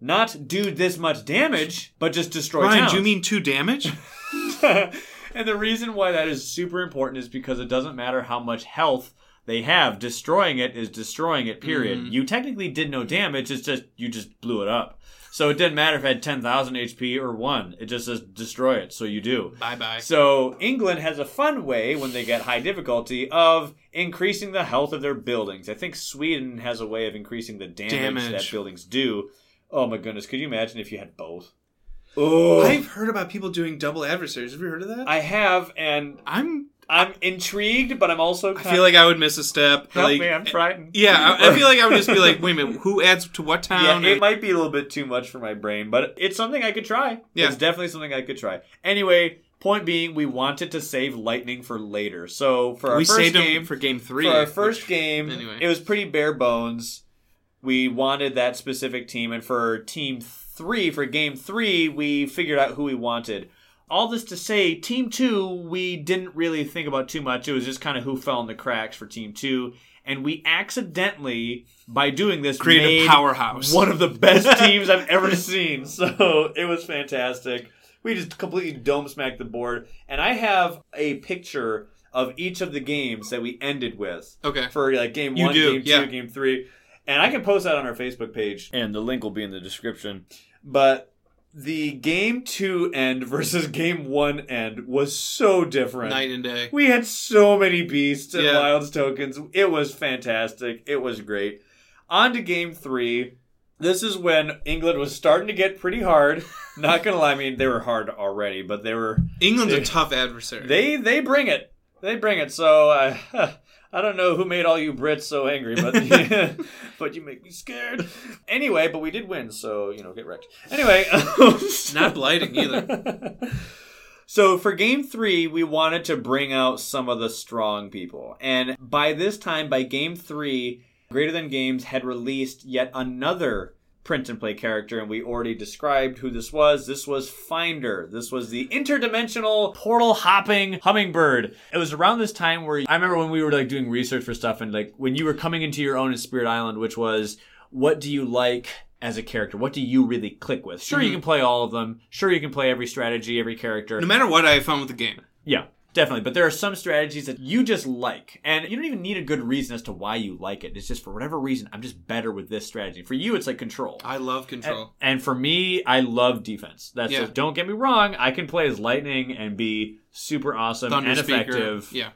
Not do this much damage, but just destroy Ryan, towns. do you mean two damage? (laughs) and the reason why that is super important is because it doesn't matter how much health they have. Destroying it is destroying it, period. Mhm. You technically did no damage, it's just you just blew it up. So it didn't matter if it had 10,000 HP or 1. It just says destroy it, so you do. bye bye. So England has a fun way when they get high difficulty of increasing the health of their buildings. I think Sweden has a way of increasing the damage, Damage. that buildings do. Oh my goodness, could you imagine if you had both? Oh, I've heard about people doing double adversaries. Have you heard of that? I have, and I'm. I'm intrigued, but I'm also. I feel like I would miss a step. help like, me, I'm eh, frightened. Yeah, I, I feel like I would just be like, (laughs) wait a minute, who adds to what town? Yeah, it might be a little bit too much for my brain, but it's something I could try. Yeah. It's definitely something I could try. Anyway, point being, we wanted to save Lightning for later. So for our we first saved game, him for game three. for our first which- game, anyway. it was pretty bare bones. We wanted that specific team, and for team three, for game three, we figured out who we wanted. All this to say, Team 2, we didn't really think about too much. It was just kind of who fell in the cracks for Team 2. And we accidentally, by doing this, Create a powerhouse. One of the best (laughs) teams I've ever seen. (laughs) So it was fantastic. We just completely dome smacked the board. And I have a picture of each of the games that we ended with Okay. for like game You one, do, game two, game three. And I can post that on our Facebook page, and the link will be in the description. But the game two end versus game one end was so different. Night and day. We had so many beasts and Yeah. wilds tokens. It was fantastic. It was great. On to game three. This is when England was starting to get pretty hard. (laughs) Not gonna lie, I mean they were hard already, but they were England's They- a tough adversary. they they bring it. They bring it. So uh, (laughs) I don't know who made all you Brits so angry, but (laughs) (laughs) but you make me scared. Anyway, but we did win, so you know, get wrecked. Anyway, (laughs) Not blighting either. So for game three, we wanted to bring out some of the strong people, and by this time, by game three, Greater Than Games had released yet another print and play character, and we already described who this was. This was Finder. This was the interdimensional portal hopping hummingbird. It was around this time where I remember when we were like doing research for stuff, and like when you were coming into your own in Spirit Island, which was what do you like as a character? What do you really click with? Sure, you mhm. can play all of them. Sure, you can play every strategy, every character. No matter what I fun with the game. Yeah, definitely. But there are some strategies that you just like, and you don't even need a good reason as to why you like it. It's just for whatever reason, I'm just better with this strategy. For you, it's like control. I love And, control. and for me, I love defense. That's Yeah. just, don't get me wrong. I can play as lightning and be super awesome Thunder and speaker. effective. Yeah.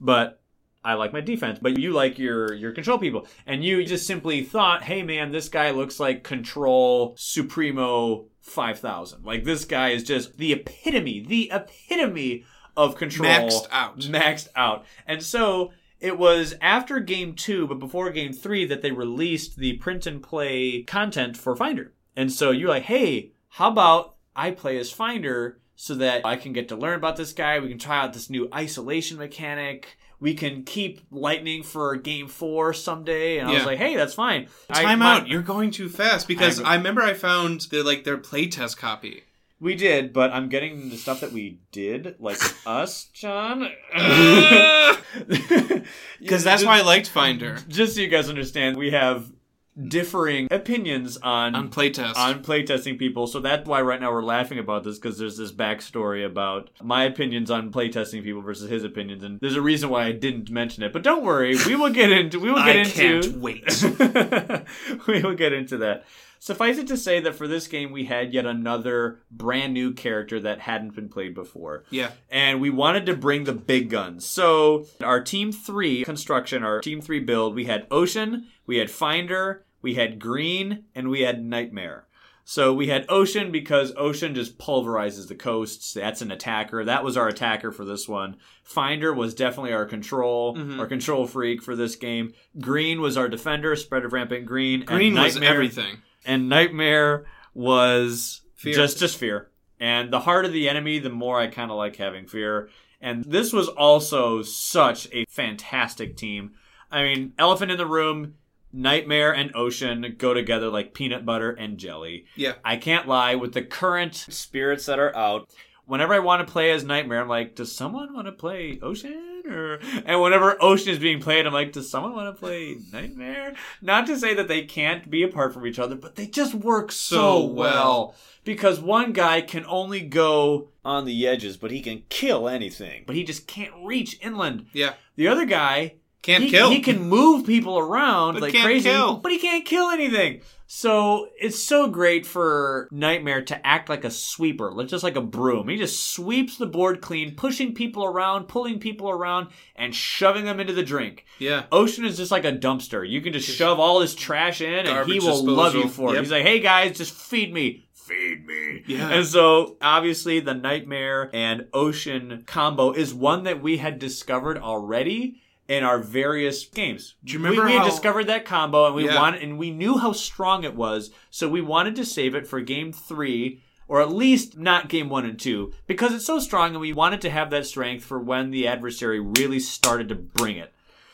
But I like my defense. But you like your your control people, and you just simply thought, "Hey, man, this guy looks like Control Supremo five thousand. Like this guy is just the epitome, the epitome of control, Maxed out. maxed out." And so. It was after game two, but before game three, that they released the print and play content for Finder. And so you're like, hey, how about I play as Finder so that I can get to learn about this guy? We can try out this new isolation mechanic. We can keep lightning for game four someday. And I was like, hey, that's fine. I- Time my- out. You're going too fast because I I, remember I found the like their playtest copy. We did, but I'm getting the stuff that we did, like (laughs) us, John. (laughs) Because that's why I liked Finder Just so you guys understand, we have differing opinions on on playtest. on playtesting people. So that's why right now we're laughing about this because there's this backstory about my opinions on playtesting people versus his opinions, and there's a reason why I didn't mention it. But don't worry, we will get into we will (laughs) get I into can't wait. we will get into that. Suffice it to say that for this game we had yet another brand new character that hadn't been played before yeah. and we wanted to bring the big guns. So our team three construction, our team three build, we had Ocean, we had Finder, we had Green, and we had Nightmare. So we had Ocean because Ocean just pulverizes the coasts. That's an attacker. That was our attacker for this one. Finder was definitely our control, Mhm. our control freak for this game. Green was our defender, spread of rampant green. and Green was everything. And nightmare was Fear. just just fear. And the harder the enemy the more i kind of like having fear. And this was also such a fantastic team. I mean elephant in the room nightmare and ocean go together like peanut butter and jelly. Yeah. i can't lie with the current spirits that are out whenever i want to play as nightmare i'm like does someone want to play ocean or and whenever ocean is being played i'm like does someone want to play nightmare not to say that they can't be apart from each other, but they just work so, So well. well. Because one guy can only go on the edges, but he can kill anything. But he just can't reach inland. Yeah. The other guy Can't he, kill. He can move people around But like can't crazy, kill. but he can't kill anything. So it's so great for Nightmare to act like a sweeper, just like a broom. He just sweeps the board clean, pushing people around, pulling people around, and shoving them into the drink. yeah. Ocean is just like a dumpster. You can just shove all this trash in, and he will love you for it. Yep. He's like, "Hey guys, just feed me." Feed me. Yeah. And so, obviously, the Nightmare and Ocean combo is one that we had discovered already in our various games. Do you remember we, we had discovered that combo, and we Yeah. wanted, and we knew how strong it was, so we wanted to save it for game three. Or at least not game one and two, because it's so strong and we wanted to have that strength for when the adversary really started to bring it.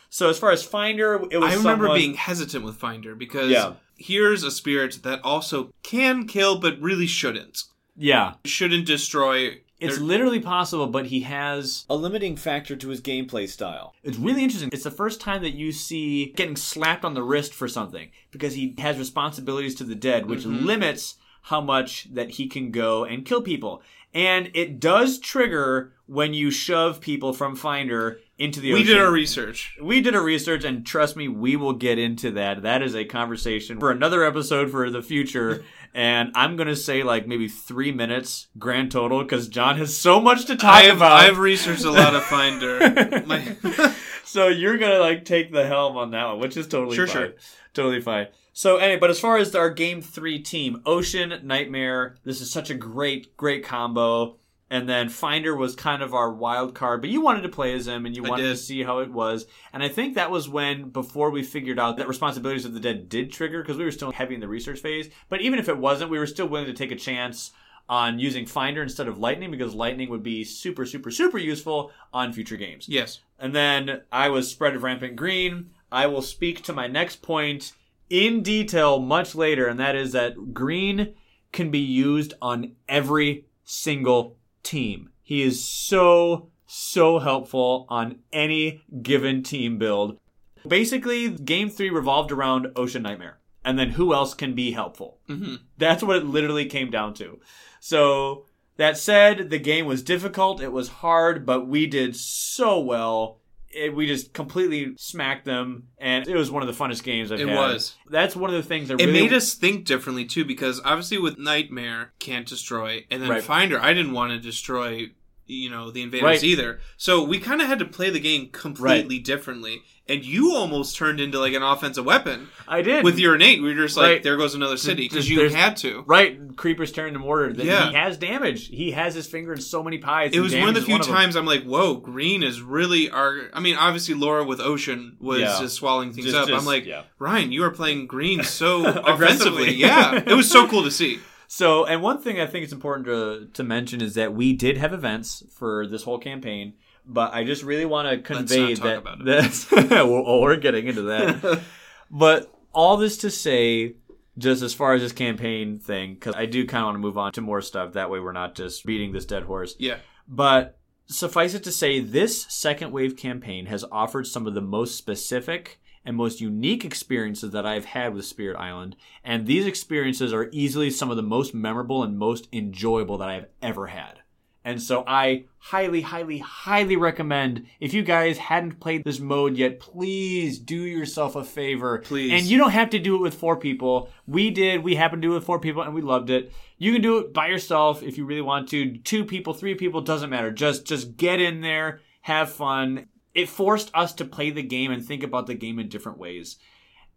So as far as Finder, it was I remember someone- being hesitant with Finder because Yeah. here's a spirit that also can kill but really shouldn't. yeah, Shouldn't destroy It's They're- literally possible, but he has a limiting factor to his gameplay style. It's really interesting. It's the first time that you see getting slapped on the wrist for something because he has responsibilities to the dead, which Mm-hmm. limits how much that he can go and kill people. And it does trigger when you shove people from Finder into the We ocean. did our research. We did a research, and trust me, we will get into that. That is a conversation for another episode for the future. (laughs) and I'm gonna say like maybe three minutes grand total because John has so much to talk I have, about. I've researched a lot of (laughs) Finder. My, (laughs) so you're gonna like take the helm on that one, which is totally Sure, fine. sure. totally fine. So anyway, but as far as our game three team, Ocean Nightmare, this is such a great, great combo. And then Finder was kind of our wild card, but you wanted to play as him and you wanted to see how it was. And I think that was when, before we figured out that Responsibilities of the Dead did trigger, because we were still heavy in the research phase. But even if it wasn't, we were still willing to take a chance on using Finder instead of Lightning, because Lightning would be super, super, super useful on future games. yes. And then I was spread of rampant green. I will speak to my next point in detail much later, and that is that green can be used on every single team. He is so, so helpful on any given team build. Basically, game three revolved around Ocean Nightmare. And then who else can be helpful? hmm That's what it literally came down to. So, that said, the game was difficult, it was hard, but we did so well. It, we just completely smacked them, and it was one of the funnest games I've It had. was. That's one of the things that It really made us think differently too, because obviously with Nightmare can't destroy, and then Right. Finder I didn't want to destroy, you know, the invaders Right. either. So we kind of had to play the game completely differently, and you almost turned into like an offensive weapon I did with your innate. We were just like, Right. there goes another city because you there's- had to. right. Creepers tear into mortar. That Yeah. he has damage. He has his finger in so many pies. It was one of the few them. times I'm like, whoa, green is really our. I mean, obviously Laura with Ocean was Yeah. just swallowing things Just- up. just- I'm like, yeah. Ryan, you are playing green so (laughs) offensively. Yeah, it was so cool to see. (laughs) So, and one thing I think it's important to to mention is that we did have events for this whole campaign, but I just really want to convey that that's (laughs) well, oh, we're getting into that. (laughs) but all this to say, just as far as this campaign thing, because I do kind of want to move on to more stuff. That way, we're not just beating this dead horse. Yeah. But suffice it to say, this second wave campaign has offered some of the most specific and most unique experiences that I've had with Spirit Island. And these experiences are easily some of the most memorable and most enjoyable that I've ever had. And so I highly, highly, highly recommend if you guys hadn't played this mode yet, please do yourself a favor. Please. And you don't have to do it with four people. We did. We happened to do it with four people and we loved it. You can do it by yourself if you really want to. Two people, three people, doesn't matter. Just just get in there, have fun. It forced us to play the game and think about the game in different ways.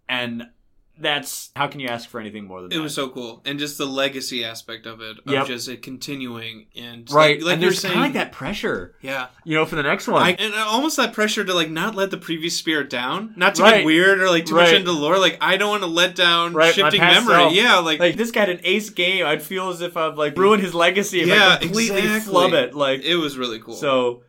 And that's how can you ask for anything more than that? It that? was so cool, and just the legacy aspect of it, of Yep. just it continuing and right. like, like and you're there's saying, kind of like that pressure, yeah, you know, for the next one. I, and almost that pressure to like not let the previous spirit down, not to Right. get weird or like too much into lore. Like I don't want to let down Right, shifting memory. self. Yeah, like, like this guy had an ace game. I'd feel as if I've like ruined his legacy if Yeah, I completely exactly. flub it. Like it was really cool. So,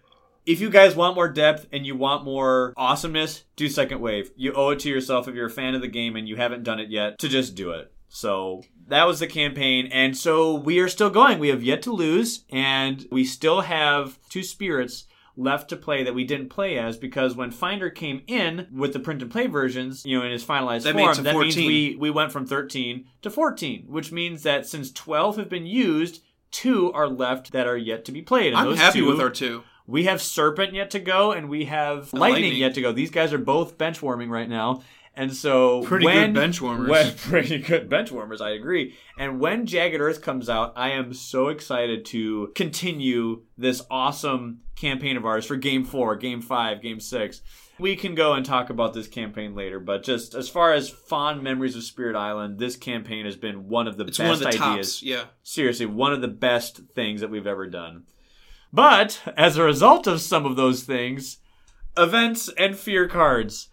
if you guys want more depth and you want more awesomeness, do Second Wave. You owe it to yourself if you're a fan of the game and you haven't done it yet to just do it. So, that was the campaign. And so, we are still going. We have yet to lose, and we still have two spirits left to play that we didn't play as because when Finder came in with the print and play versions, you know, in his finalized That form, that means we we went from 13 to 14, which means that since 12 have been used, two are left that are yet to be played. And I'm happy with our two. We have Serpent yet to go, and we have Lightning, Lightning. yet to go. These guys are both bench warming right now. And so Pretty when, good bench warmers. When, (laughs) pretty good bench warmers, I agree. And when Jagged Earth comes out, I am so excited to continue this awesome campaign of ours for Game Four, Game Five, Game Six. We can go and talk about this campaign later, but just as far as fond memories of Spirit Island, this campaign has been one of the It's best one of the ideas tops. Yeah. seriously one of the best things that we've ever done. But as a result of some of those things, events and fear cards.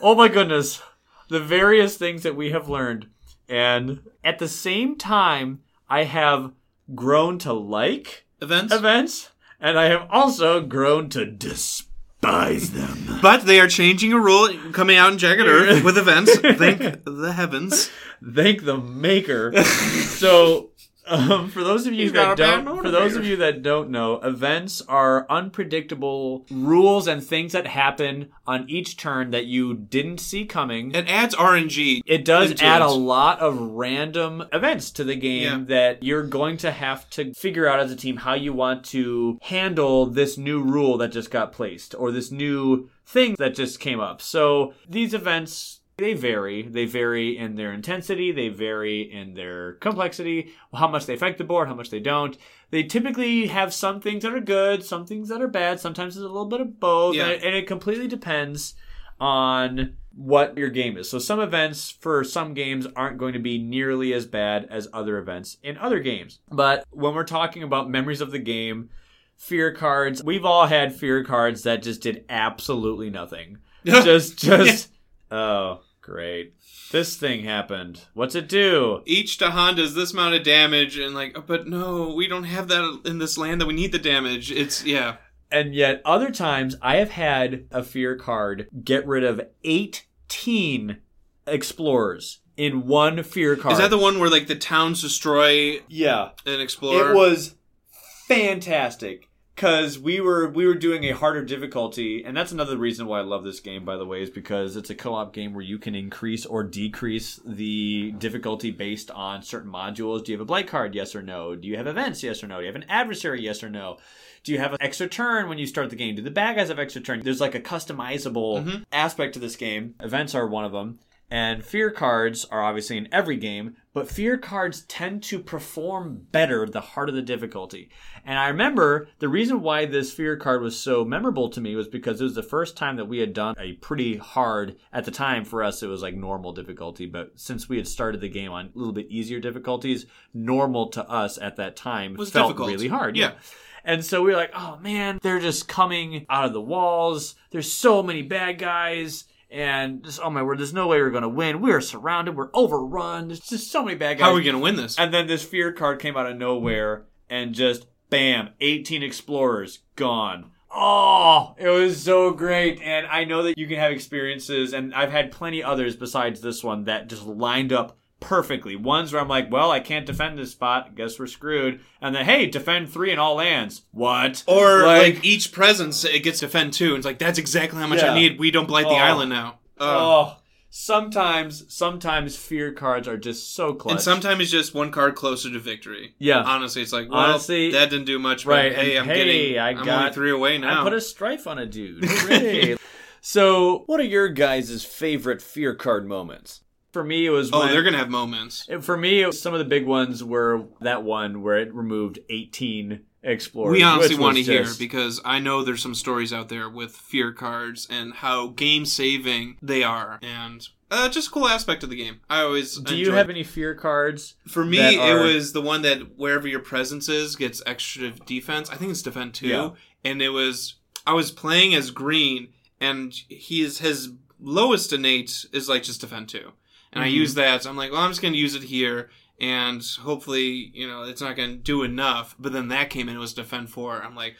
oh my goodness. The various things that we have learned. And at the same time, I have grown to like Events. events, and I have also grown to despise them. (laughs) But they are changing a rule coming out in Jagged Earth with events. (laughs) Thank the heavens. Thank the maker. (laughs) so Um, for those of you He's that don't, for those of you that don't know, events are unpredictable rules and things that happen on each turn that you didn't see coming. It adds RNG. It does add it. a lot of random events to the game Yeah. that you're going to have to figure out as a team how you want to handle this new rule that just got placed or this new thing that just came up. So these events they vary. They vary in their intensity, they vary in their complexity, how much they affect the board, how much they don't. They typically have some things that are good, some things that are bad. Sometimes it's a little bit of both, Yeah. and, it, and it completely depends on what your game is. So some events for some games aren't going to be nearly as bad as other events in other games. But when we're talking about memories of the game, fear cards, we've all had fear cards that just did absolutely nothing. (laughs) just just oh, great. This thing happened. What's it do? Each Dahan does this amount of damage, and like, oh, but no, we don't have that in this land that we need the damage. It's yeah. And yet, other times, I have had a fear card get rid of 18 explorers in one fear card. Is that the one where like the towns destroy Yeah. an explorer? It was fantastic because we were we were doing a harder difficulty, and that's another reason why I love this game. By the way, is because it's a co-op game where you can increase or decrease the difficulty based on certain modules. Do you have a blight card? Yes or no. Do you have events? Yes or no. Do you have an adversary? Yes or no. Do you have an extra turn when you start the game? Do the bad guys have extra turn? There's like a customizable mm-hmm. aspect to this game. Events are one of them. And fear cards are obviously in every game, but fear cards tend to perform better the harder the difficulty. And I remember the reason why this fear card was so memorable to me was because it was the first time that we had done a pretty hard, at the time for us, it was like normal difficulty, but since we had started the game on a little bit easier difficulties, normal to us at that time Was felt difficult. really hard. Yeah. And so we were like, oh man, they're just coming out of the walls. There's so many bad guys. And just, oh my word, there's no way we're to win. We're surrounded. We're overrun. There's just so many bad guys. How are we gonna win this? And then this fear card came out of nowhere and just bam, 18 explorers gone. Oh, it was so great. And I know that you can have experiences, and I've had plenty others besides this one that just lined up perfectly. Ones where I'm like, well, I can't defend this spot. Guess we're screwed. And then, hey, defend three in all lands. What? Or like, each presence, it gets defend two. And it's like that's exactly how much Yeah. I need. We don't blight the Oh. island now. Uh, oh, sometimes, sometimes fear cards are just so close. and sometimes it's just one card closer to victory. Yeah. Honestly, it's like well, Honestly- that didn't do much. But Right, Hey, and I'm hey, getting. I I'm got- only three away now. I put a strife on a dude. (laughs) So, what are your guys' favorite fear card moments? For me, it was oh, when- they're gonna have moments. For me, it was- some of the big ones were that one where it removed 18 explorers. We honestly want to hear because I know there's some stories out there with fear cards and how game saving they are, and uh, just a cool aspect of the game. I always Do you have any fear cards? For me, that it was the one that wherever your presence is gets extra defense. I think it's defend two, Yeah. and it was I was playing as green, and he's his lowest innate is like just defend two, and I Mhm. use that. So I'm like, well, I'm just gonna use it here, and hopefully, you know, it's not gonna do enough. But then that came in, it was defend four. I'm like,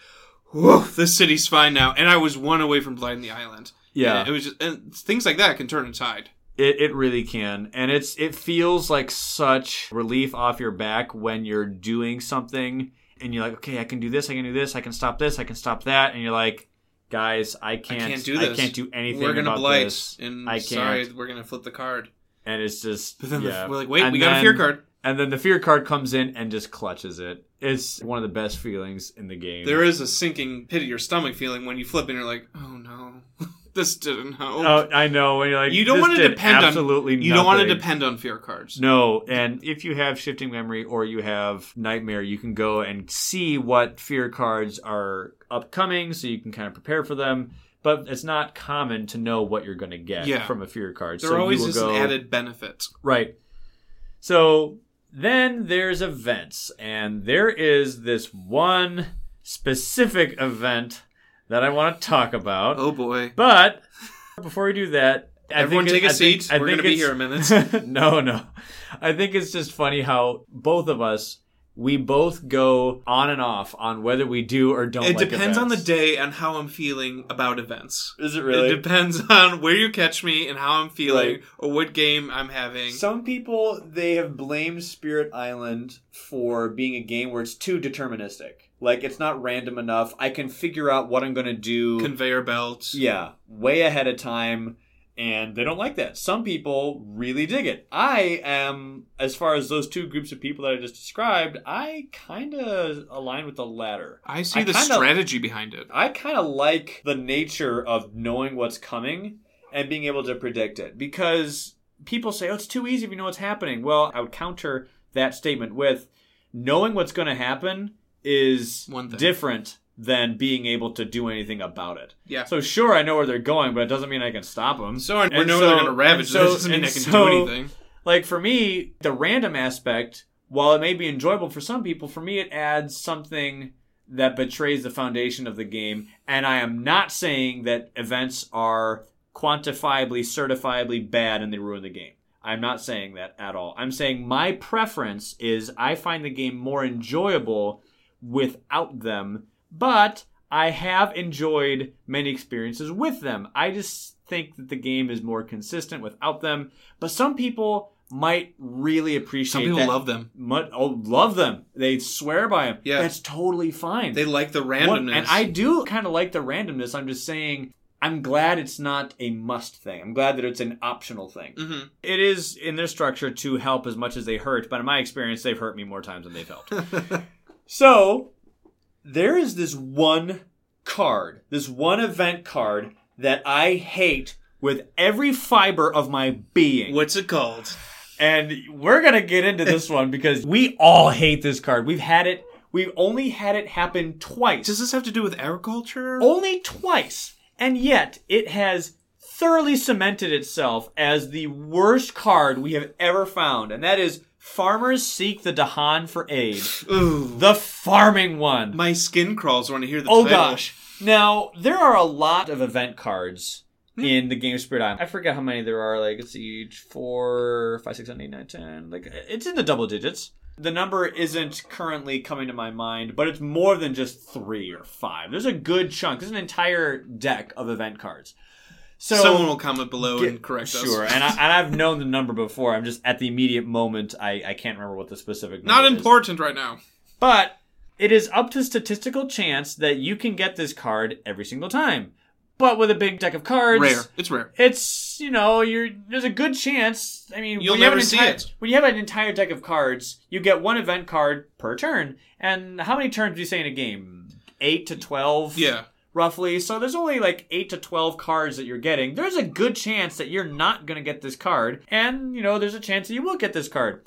whoa, this city's fine now, and I was one away from blighting the island. Yeah. And it was just and things like that can turn a tide. It, it really can. And it's it feels like such relief off your back when you're doing something and you're like, okay, I can do this, I can do this, I can stop this, I can stop that, and you're like, guys, I can't, I can't do this. I can't do anything. We're gonna about blight, this. and I can't. sorry, we're gonna flip the card. And it's just But then yeah. the, we're like, wait, And we got a fear card. And then the fear card comes in and just clutches it. It's one of the best feelings in the game. There is a sinking pit of your stomach feeling when you flip and you're like, oh no, (laughs) this didn't help. Oh, I know. When you're like, you don't want to depend absolutely on. You don't want to depend on fear cards. No, and if you have shifting memory or you have nightmare, you can go and see what fear cards are upcoming, so you can kind of prepare for them. But it's not common to know what you're going to get Yeah. from a fear card. They're so always just go, an added benefit. Right. So then there's events, and there is this one specific event that I want to talk about. Oh boy. But before we do that, I Everyone think take a I seat. I We're gonna be it's- here a minute. (laughs) no, no. I think it's just funny how both of us we both go on and off on whether we do or don't. It like depends on the day and how I'm feeling about events. Is it really? It depends (laughs) on where you catch me and how I'm feeling Right. or what game I'm having. Some people they have blamed Spirit Island for being a game where it's too deterministic. Like it's not random enough. I can figure out what I'm going to do. Conveyor belts. yeah, way ahead of time. And they don't like that. Some people really dig it. I am, as far as those two groups of people that I just described, I kind of align with the latter. I see I the kinda- strategy behind it. I kind of like the nature of knowing what's coming and being able to predict it because people say, oh, it's too easy if you know what's happening. Well, I would counter that statement with knowing what's going to happen is One different than being able to do anything about it. Yeah. So, sure, I know where they're going, but it doesn't mean I can stop them. So I know so- they're going to ravage. and so- doesn't mean I can so- do anything. like for me, the random aspect, while it may be enjoyable for some people, for me it adds something that betrays the foundation of the game. And I am not saying that events are quantifiably, certifiably bad and they ruin the game. I'm not saying that at all. I'm saying my preference is I find the game more enjoyable without them, but I have enjoyed many experiences with them. I just think that the game is more consistent without them. But some people might really appreciate Some people that. love them. Mu- oh, love them. They swear by them. Yeah. That's totally fine. They like the What- randomness. and I do kind of like the randomness. I'm just saying, I'm glad it's not a must thing. I'm glad that it's an optional thing. hmm It is in their structure to help as much as they hurt, but in my experience, they've hurt me more times than they've helped. (laughs) so, there is this one card, this one event card that I hate with every fiber of my being. What's it called? And we're going to get into this (laughs) one because we all hate this card. We've had it, we've only had it happen twice. Does this have to do with agriculture? Only twice. And yet, it has thoroughly cemented itself as the worst card we have ever found. And that is Farmers Seek the Dahan for Aid. Ooh. The farming one. My skin crawls when I hear the Oh title. gosh. Now, there are a lot of event cards Hmm. in the game of Spirit Island. I forget how many there are. Like, let's see, four, five, six, seven, eight, nine, ten. Like, it's in the double digits. The number isn't currently coming to my mind, but it's more than just three or five. There's a good chunk. There's an entire deck of event cards. So Someone will comment below Get- and correct us. Sure, and, I, and I've known the number before. I'm just at the immediate moment. I, I can't remember what the specific number Not is. important right now. But it is up to statistical chance that you can get this card every single time. But with a big deck of cards, Rare. It's rare. it's you know you're there's a good chance. I mean, You'll you never an see it. When you have an entire deck of cards, you get one event card per turn. And how many turns do you say in a game? Eight to twelve. Yeah. Roughly. So there's only like 8 to 12 cards that you're getting. There's a good chance that you're not going to get this card. And, you know, there's a chance that you will get this card.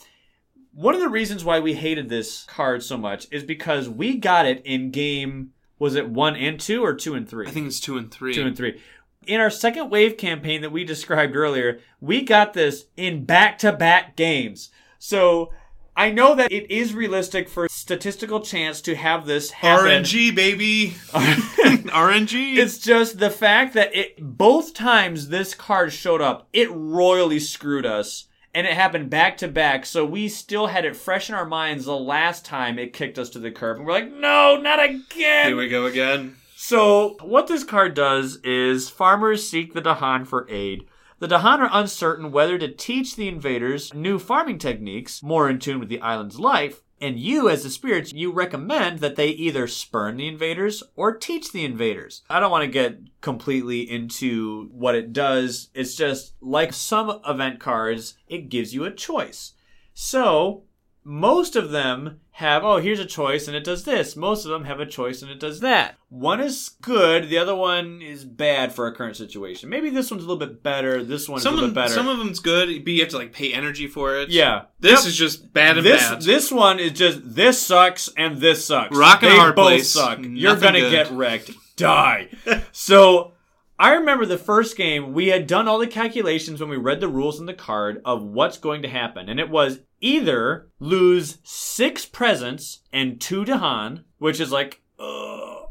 One of the reasons why we hated this card so much is because we got it in game, was it 1 and 2 or 2 and 3? I think it's two and three. 2 and 3. In our second wave campaign that we described earlier, we got this in back to back games. So I know that it is realistic for statistical chance to have this happen. RNG, baby. (laughs) RNG. It's just the fact that it both times this card showed up, it royally screwed us. And it happened back to back, so we still had it fresh in our minds the last time it kicked us to the curb. And we're like, no, not again! Here we go again. So, what this card does is farmers seek the Dahan for aid. The Dahan are uncertain whether to teach the invaders new farming techniques more in tune with the island's life, and you, as the spirits, you recommend that they either spurn the invaders or teach the invaders. I don't want to get completely into what it does. It's just like some event cards, it gives you a choice. So, most of them have, oh, here's a choice and it does this. Most of them have a choice and it does that. One is good, the other one is bad for a current situation. Maybe this one's a little bit better, this one's Some a little bit better. some of them's good, but you have to like pay energy for it. yeah. This Yep. is just bad and this bad. this one is just this sucks and this sucks. Rock and they hard both place. suck. You're gonna good. get wrecked. Die. (laughs) so I remember the first game we had done all the calculations when we read the rules in the card of what's going to happen, and it was either lose six presence and two Dahan, which is like. Ugh.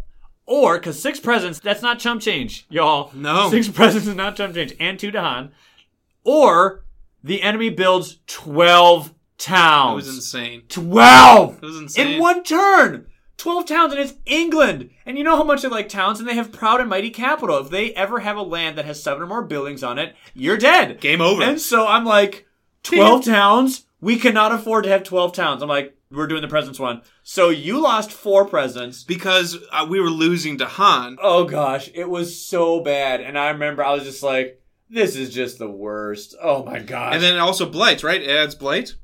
Or, because six presence, that's not chump change, y'all. No. Six (laughs) presence is not chump change. And two Dahan. Or, the enemy builds 12 towns. It was insane. 12 It was insane. in one turn. 12 towns and it's England. And you know how much they like towns and they have proud and mighty capital. If they ever have a land that has seven or more buildings on it, you're dead. Game over. And so I'm like, 12 towns? We cannot afford to have 12 towns. I'm like, we're doing the presidents one. So you lost four presidents. because uh, we were losing Dahan. Oh gosh, it was so bad. And I remember I was just like, this is just the worst. Oh my gosh. And then also Blight, right? It adds Blight.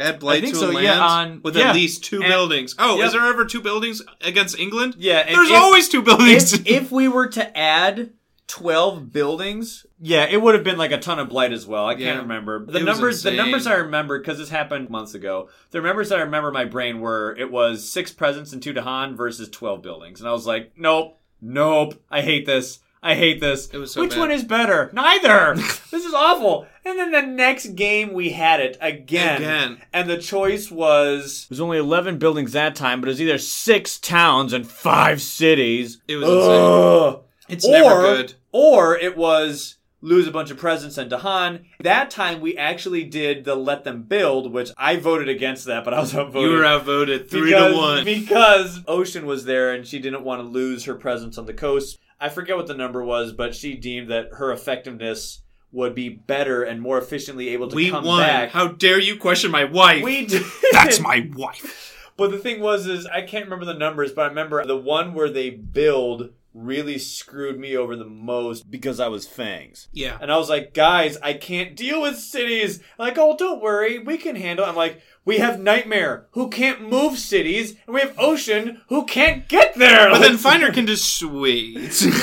Add Blight think to so, land yeah, on- with yeah. at least two And- buildings. Oh, yep. is there ever two buildings against England? yeah, There's if- always two buildings. if, if we were to add 12 buildings yeah it would have been like a ton of blight as well i Yeah. can't remember the It numbers the numbers i remember because this happened months ago the numbers that i remember in my brain were it was six presence and two Dahan versus 12 buildings and i was like nope nope i hate this I hate this. It was so Which bad. one is better? Neither. (laughs) this is awful. And then the next game we had it again. Again. And the choice was It was only 11 buildings that time, but it was either 6 towns and 5 cities. It was insane. Ugh. It's never good. Or it was lose a bunch of presence and Dahan. That time we actually did the let them build, which I voted against that, but I was (laughs) outvoted. You were outvoted three because, to one. Because Ocean was there and she didn't want to lose her presence on the coast. I forget what the number was, but she deemed that her effectiveness would be better and more efficiently able to We come won. back. How dare you question my wife? we did. (laughs) That's my wife. But the thing was, is I can't remember the numbers, but I remember the one where they build really screwed me over the most because I was Fangs. Yeah. And I was like, guys, I can't deal with cities. Like, oh, don't worry, we can handle. it. I'm like, we have Nightmare, who can't move cities, and we have Ocean, who can't get there. But Like, then (laughs) Finder can just sweet.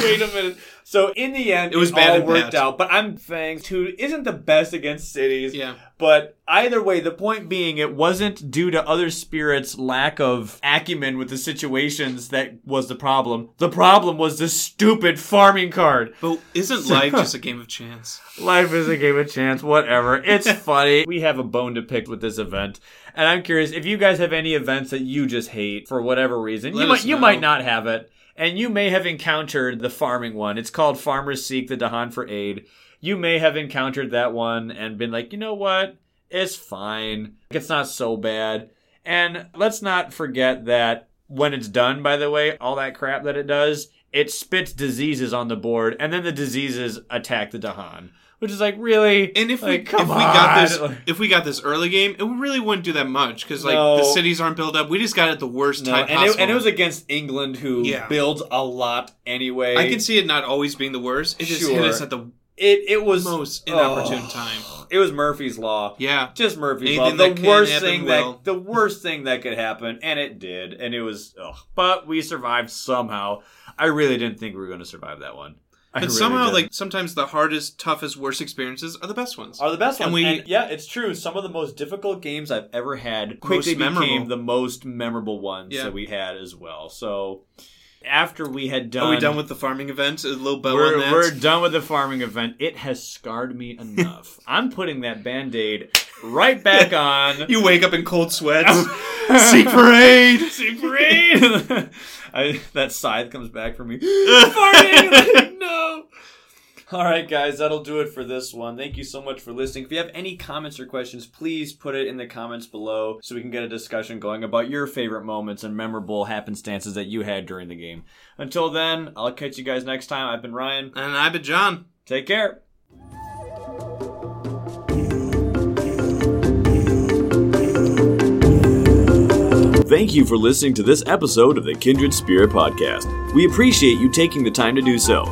Wait a minute. So in the end, It was bad all worked bad. out. But I'm Fangs, who isn't the best against cities. Yeah. But either way, the point being, it wasn't due to other spirits' lack of acumen with the situations that was the problem. The problem was the stupid farming card. But isn't (laughs) life just a game of chance? Life is a game of chance, whatever. It's (laughs) funny. We have a bone to pick with this event. And I'm curious if you guys have any events that you just hate for whatever reason. Let you might you might not have it. And you may have encountered the farming one. It's called Farmers Seek the Dahan for Aid. You may have encountered that one and been like, you know what? It's fine. It's not so bad. And let's not forget that when it's done, by the way, all that crap that it does, it spits diseases on the board, and then the diseases attack the Dahan. Which is like really, And if like, we come if we got on. this (laughs) if we got this early game, it really wouldn't do that much because like No. the cities aren't built up. We just got it the worst No, time and it, and it was against England, who Yeah. builds a lot anyway. I can see it not always being the worst. It just hit Sure. us at the it. It was most inopportune oh, time. It was Murphy's law. Yeah. Just Murphy's Anything law. The worst thing will. that the worst thing that could happen, and it did, and it was. Ugh. But we survived somehow. I really didn't think we were going to survive that one. I But really somehow, didn't. like sometimes the hardest, toughest, worst experiences are the best ones. are the best And ones. we- And yeah, it's true. Some of the most difficult games I've ever had quickly memorable. became the most memorable ones Yeah. that we had as well. So after we had done, Are we done with the farming event? A little bell we're, on that. we're done with the farming event. It has scarred me enough. (laughs) I'm putting that band aid right back on. (laughs) you wake up in cold sweats. Seek aid. Seek aid. I, that scythe comes back for me. (laughs) Farting! (laughs) no. All right, guys, that'll do it for this one. Thank you so much for listening. If you have any comments or questions, please put it in the comments below so we can get a discussion going about your favorite moments and memorable happenstances that you had during the game. Until then, I'll catch you guys next time. I've been Ryan. And I've been John. Take care. Thank you for listening to this episode of the Kindred Spirit Podcast. We appreciate you taking the time to do so.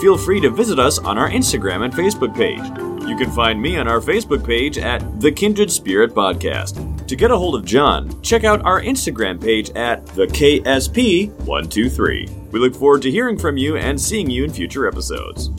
Feel free to visit us on our Instagram and Facebook page. You can find me on our Facebook page at the Kindred Spirit Podcast. To get a hold of John, check out our Instagram page at the KSP123. We look forward to hearing from you and seeing you in future episodes.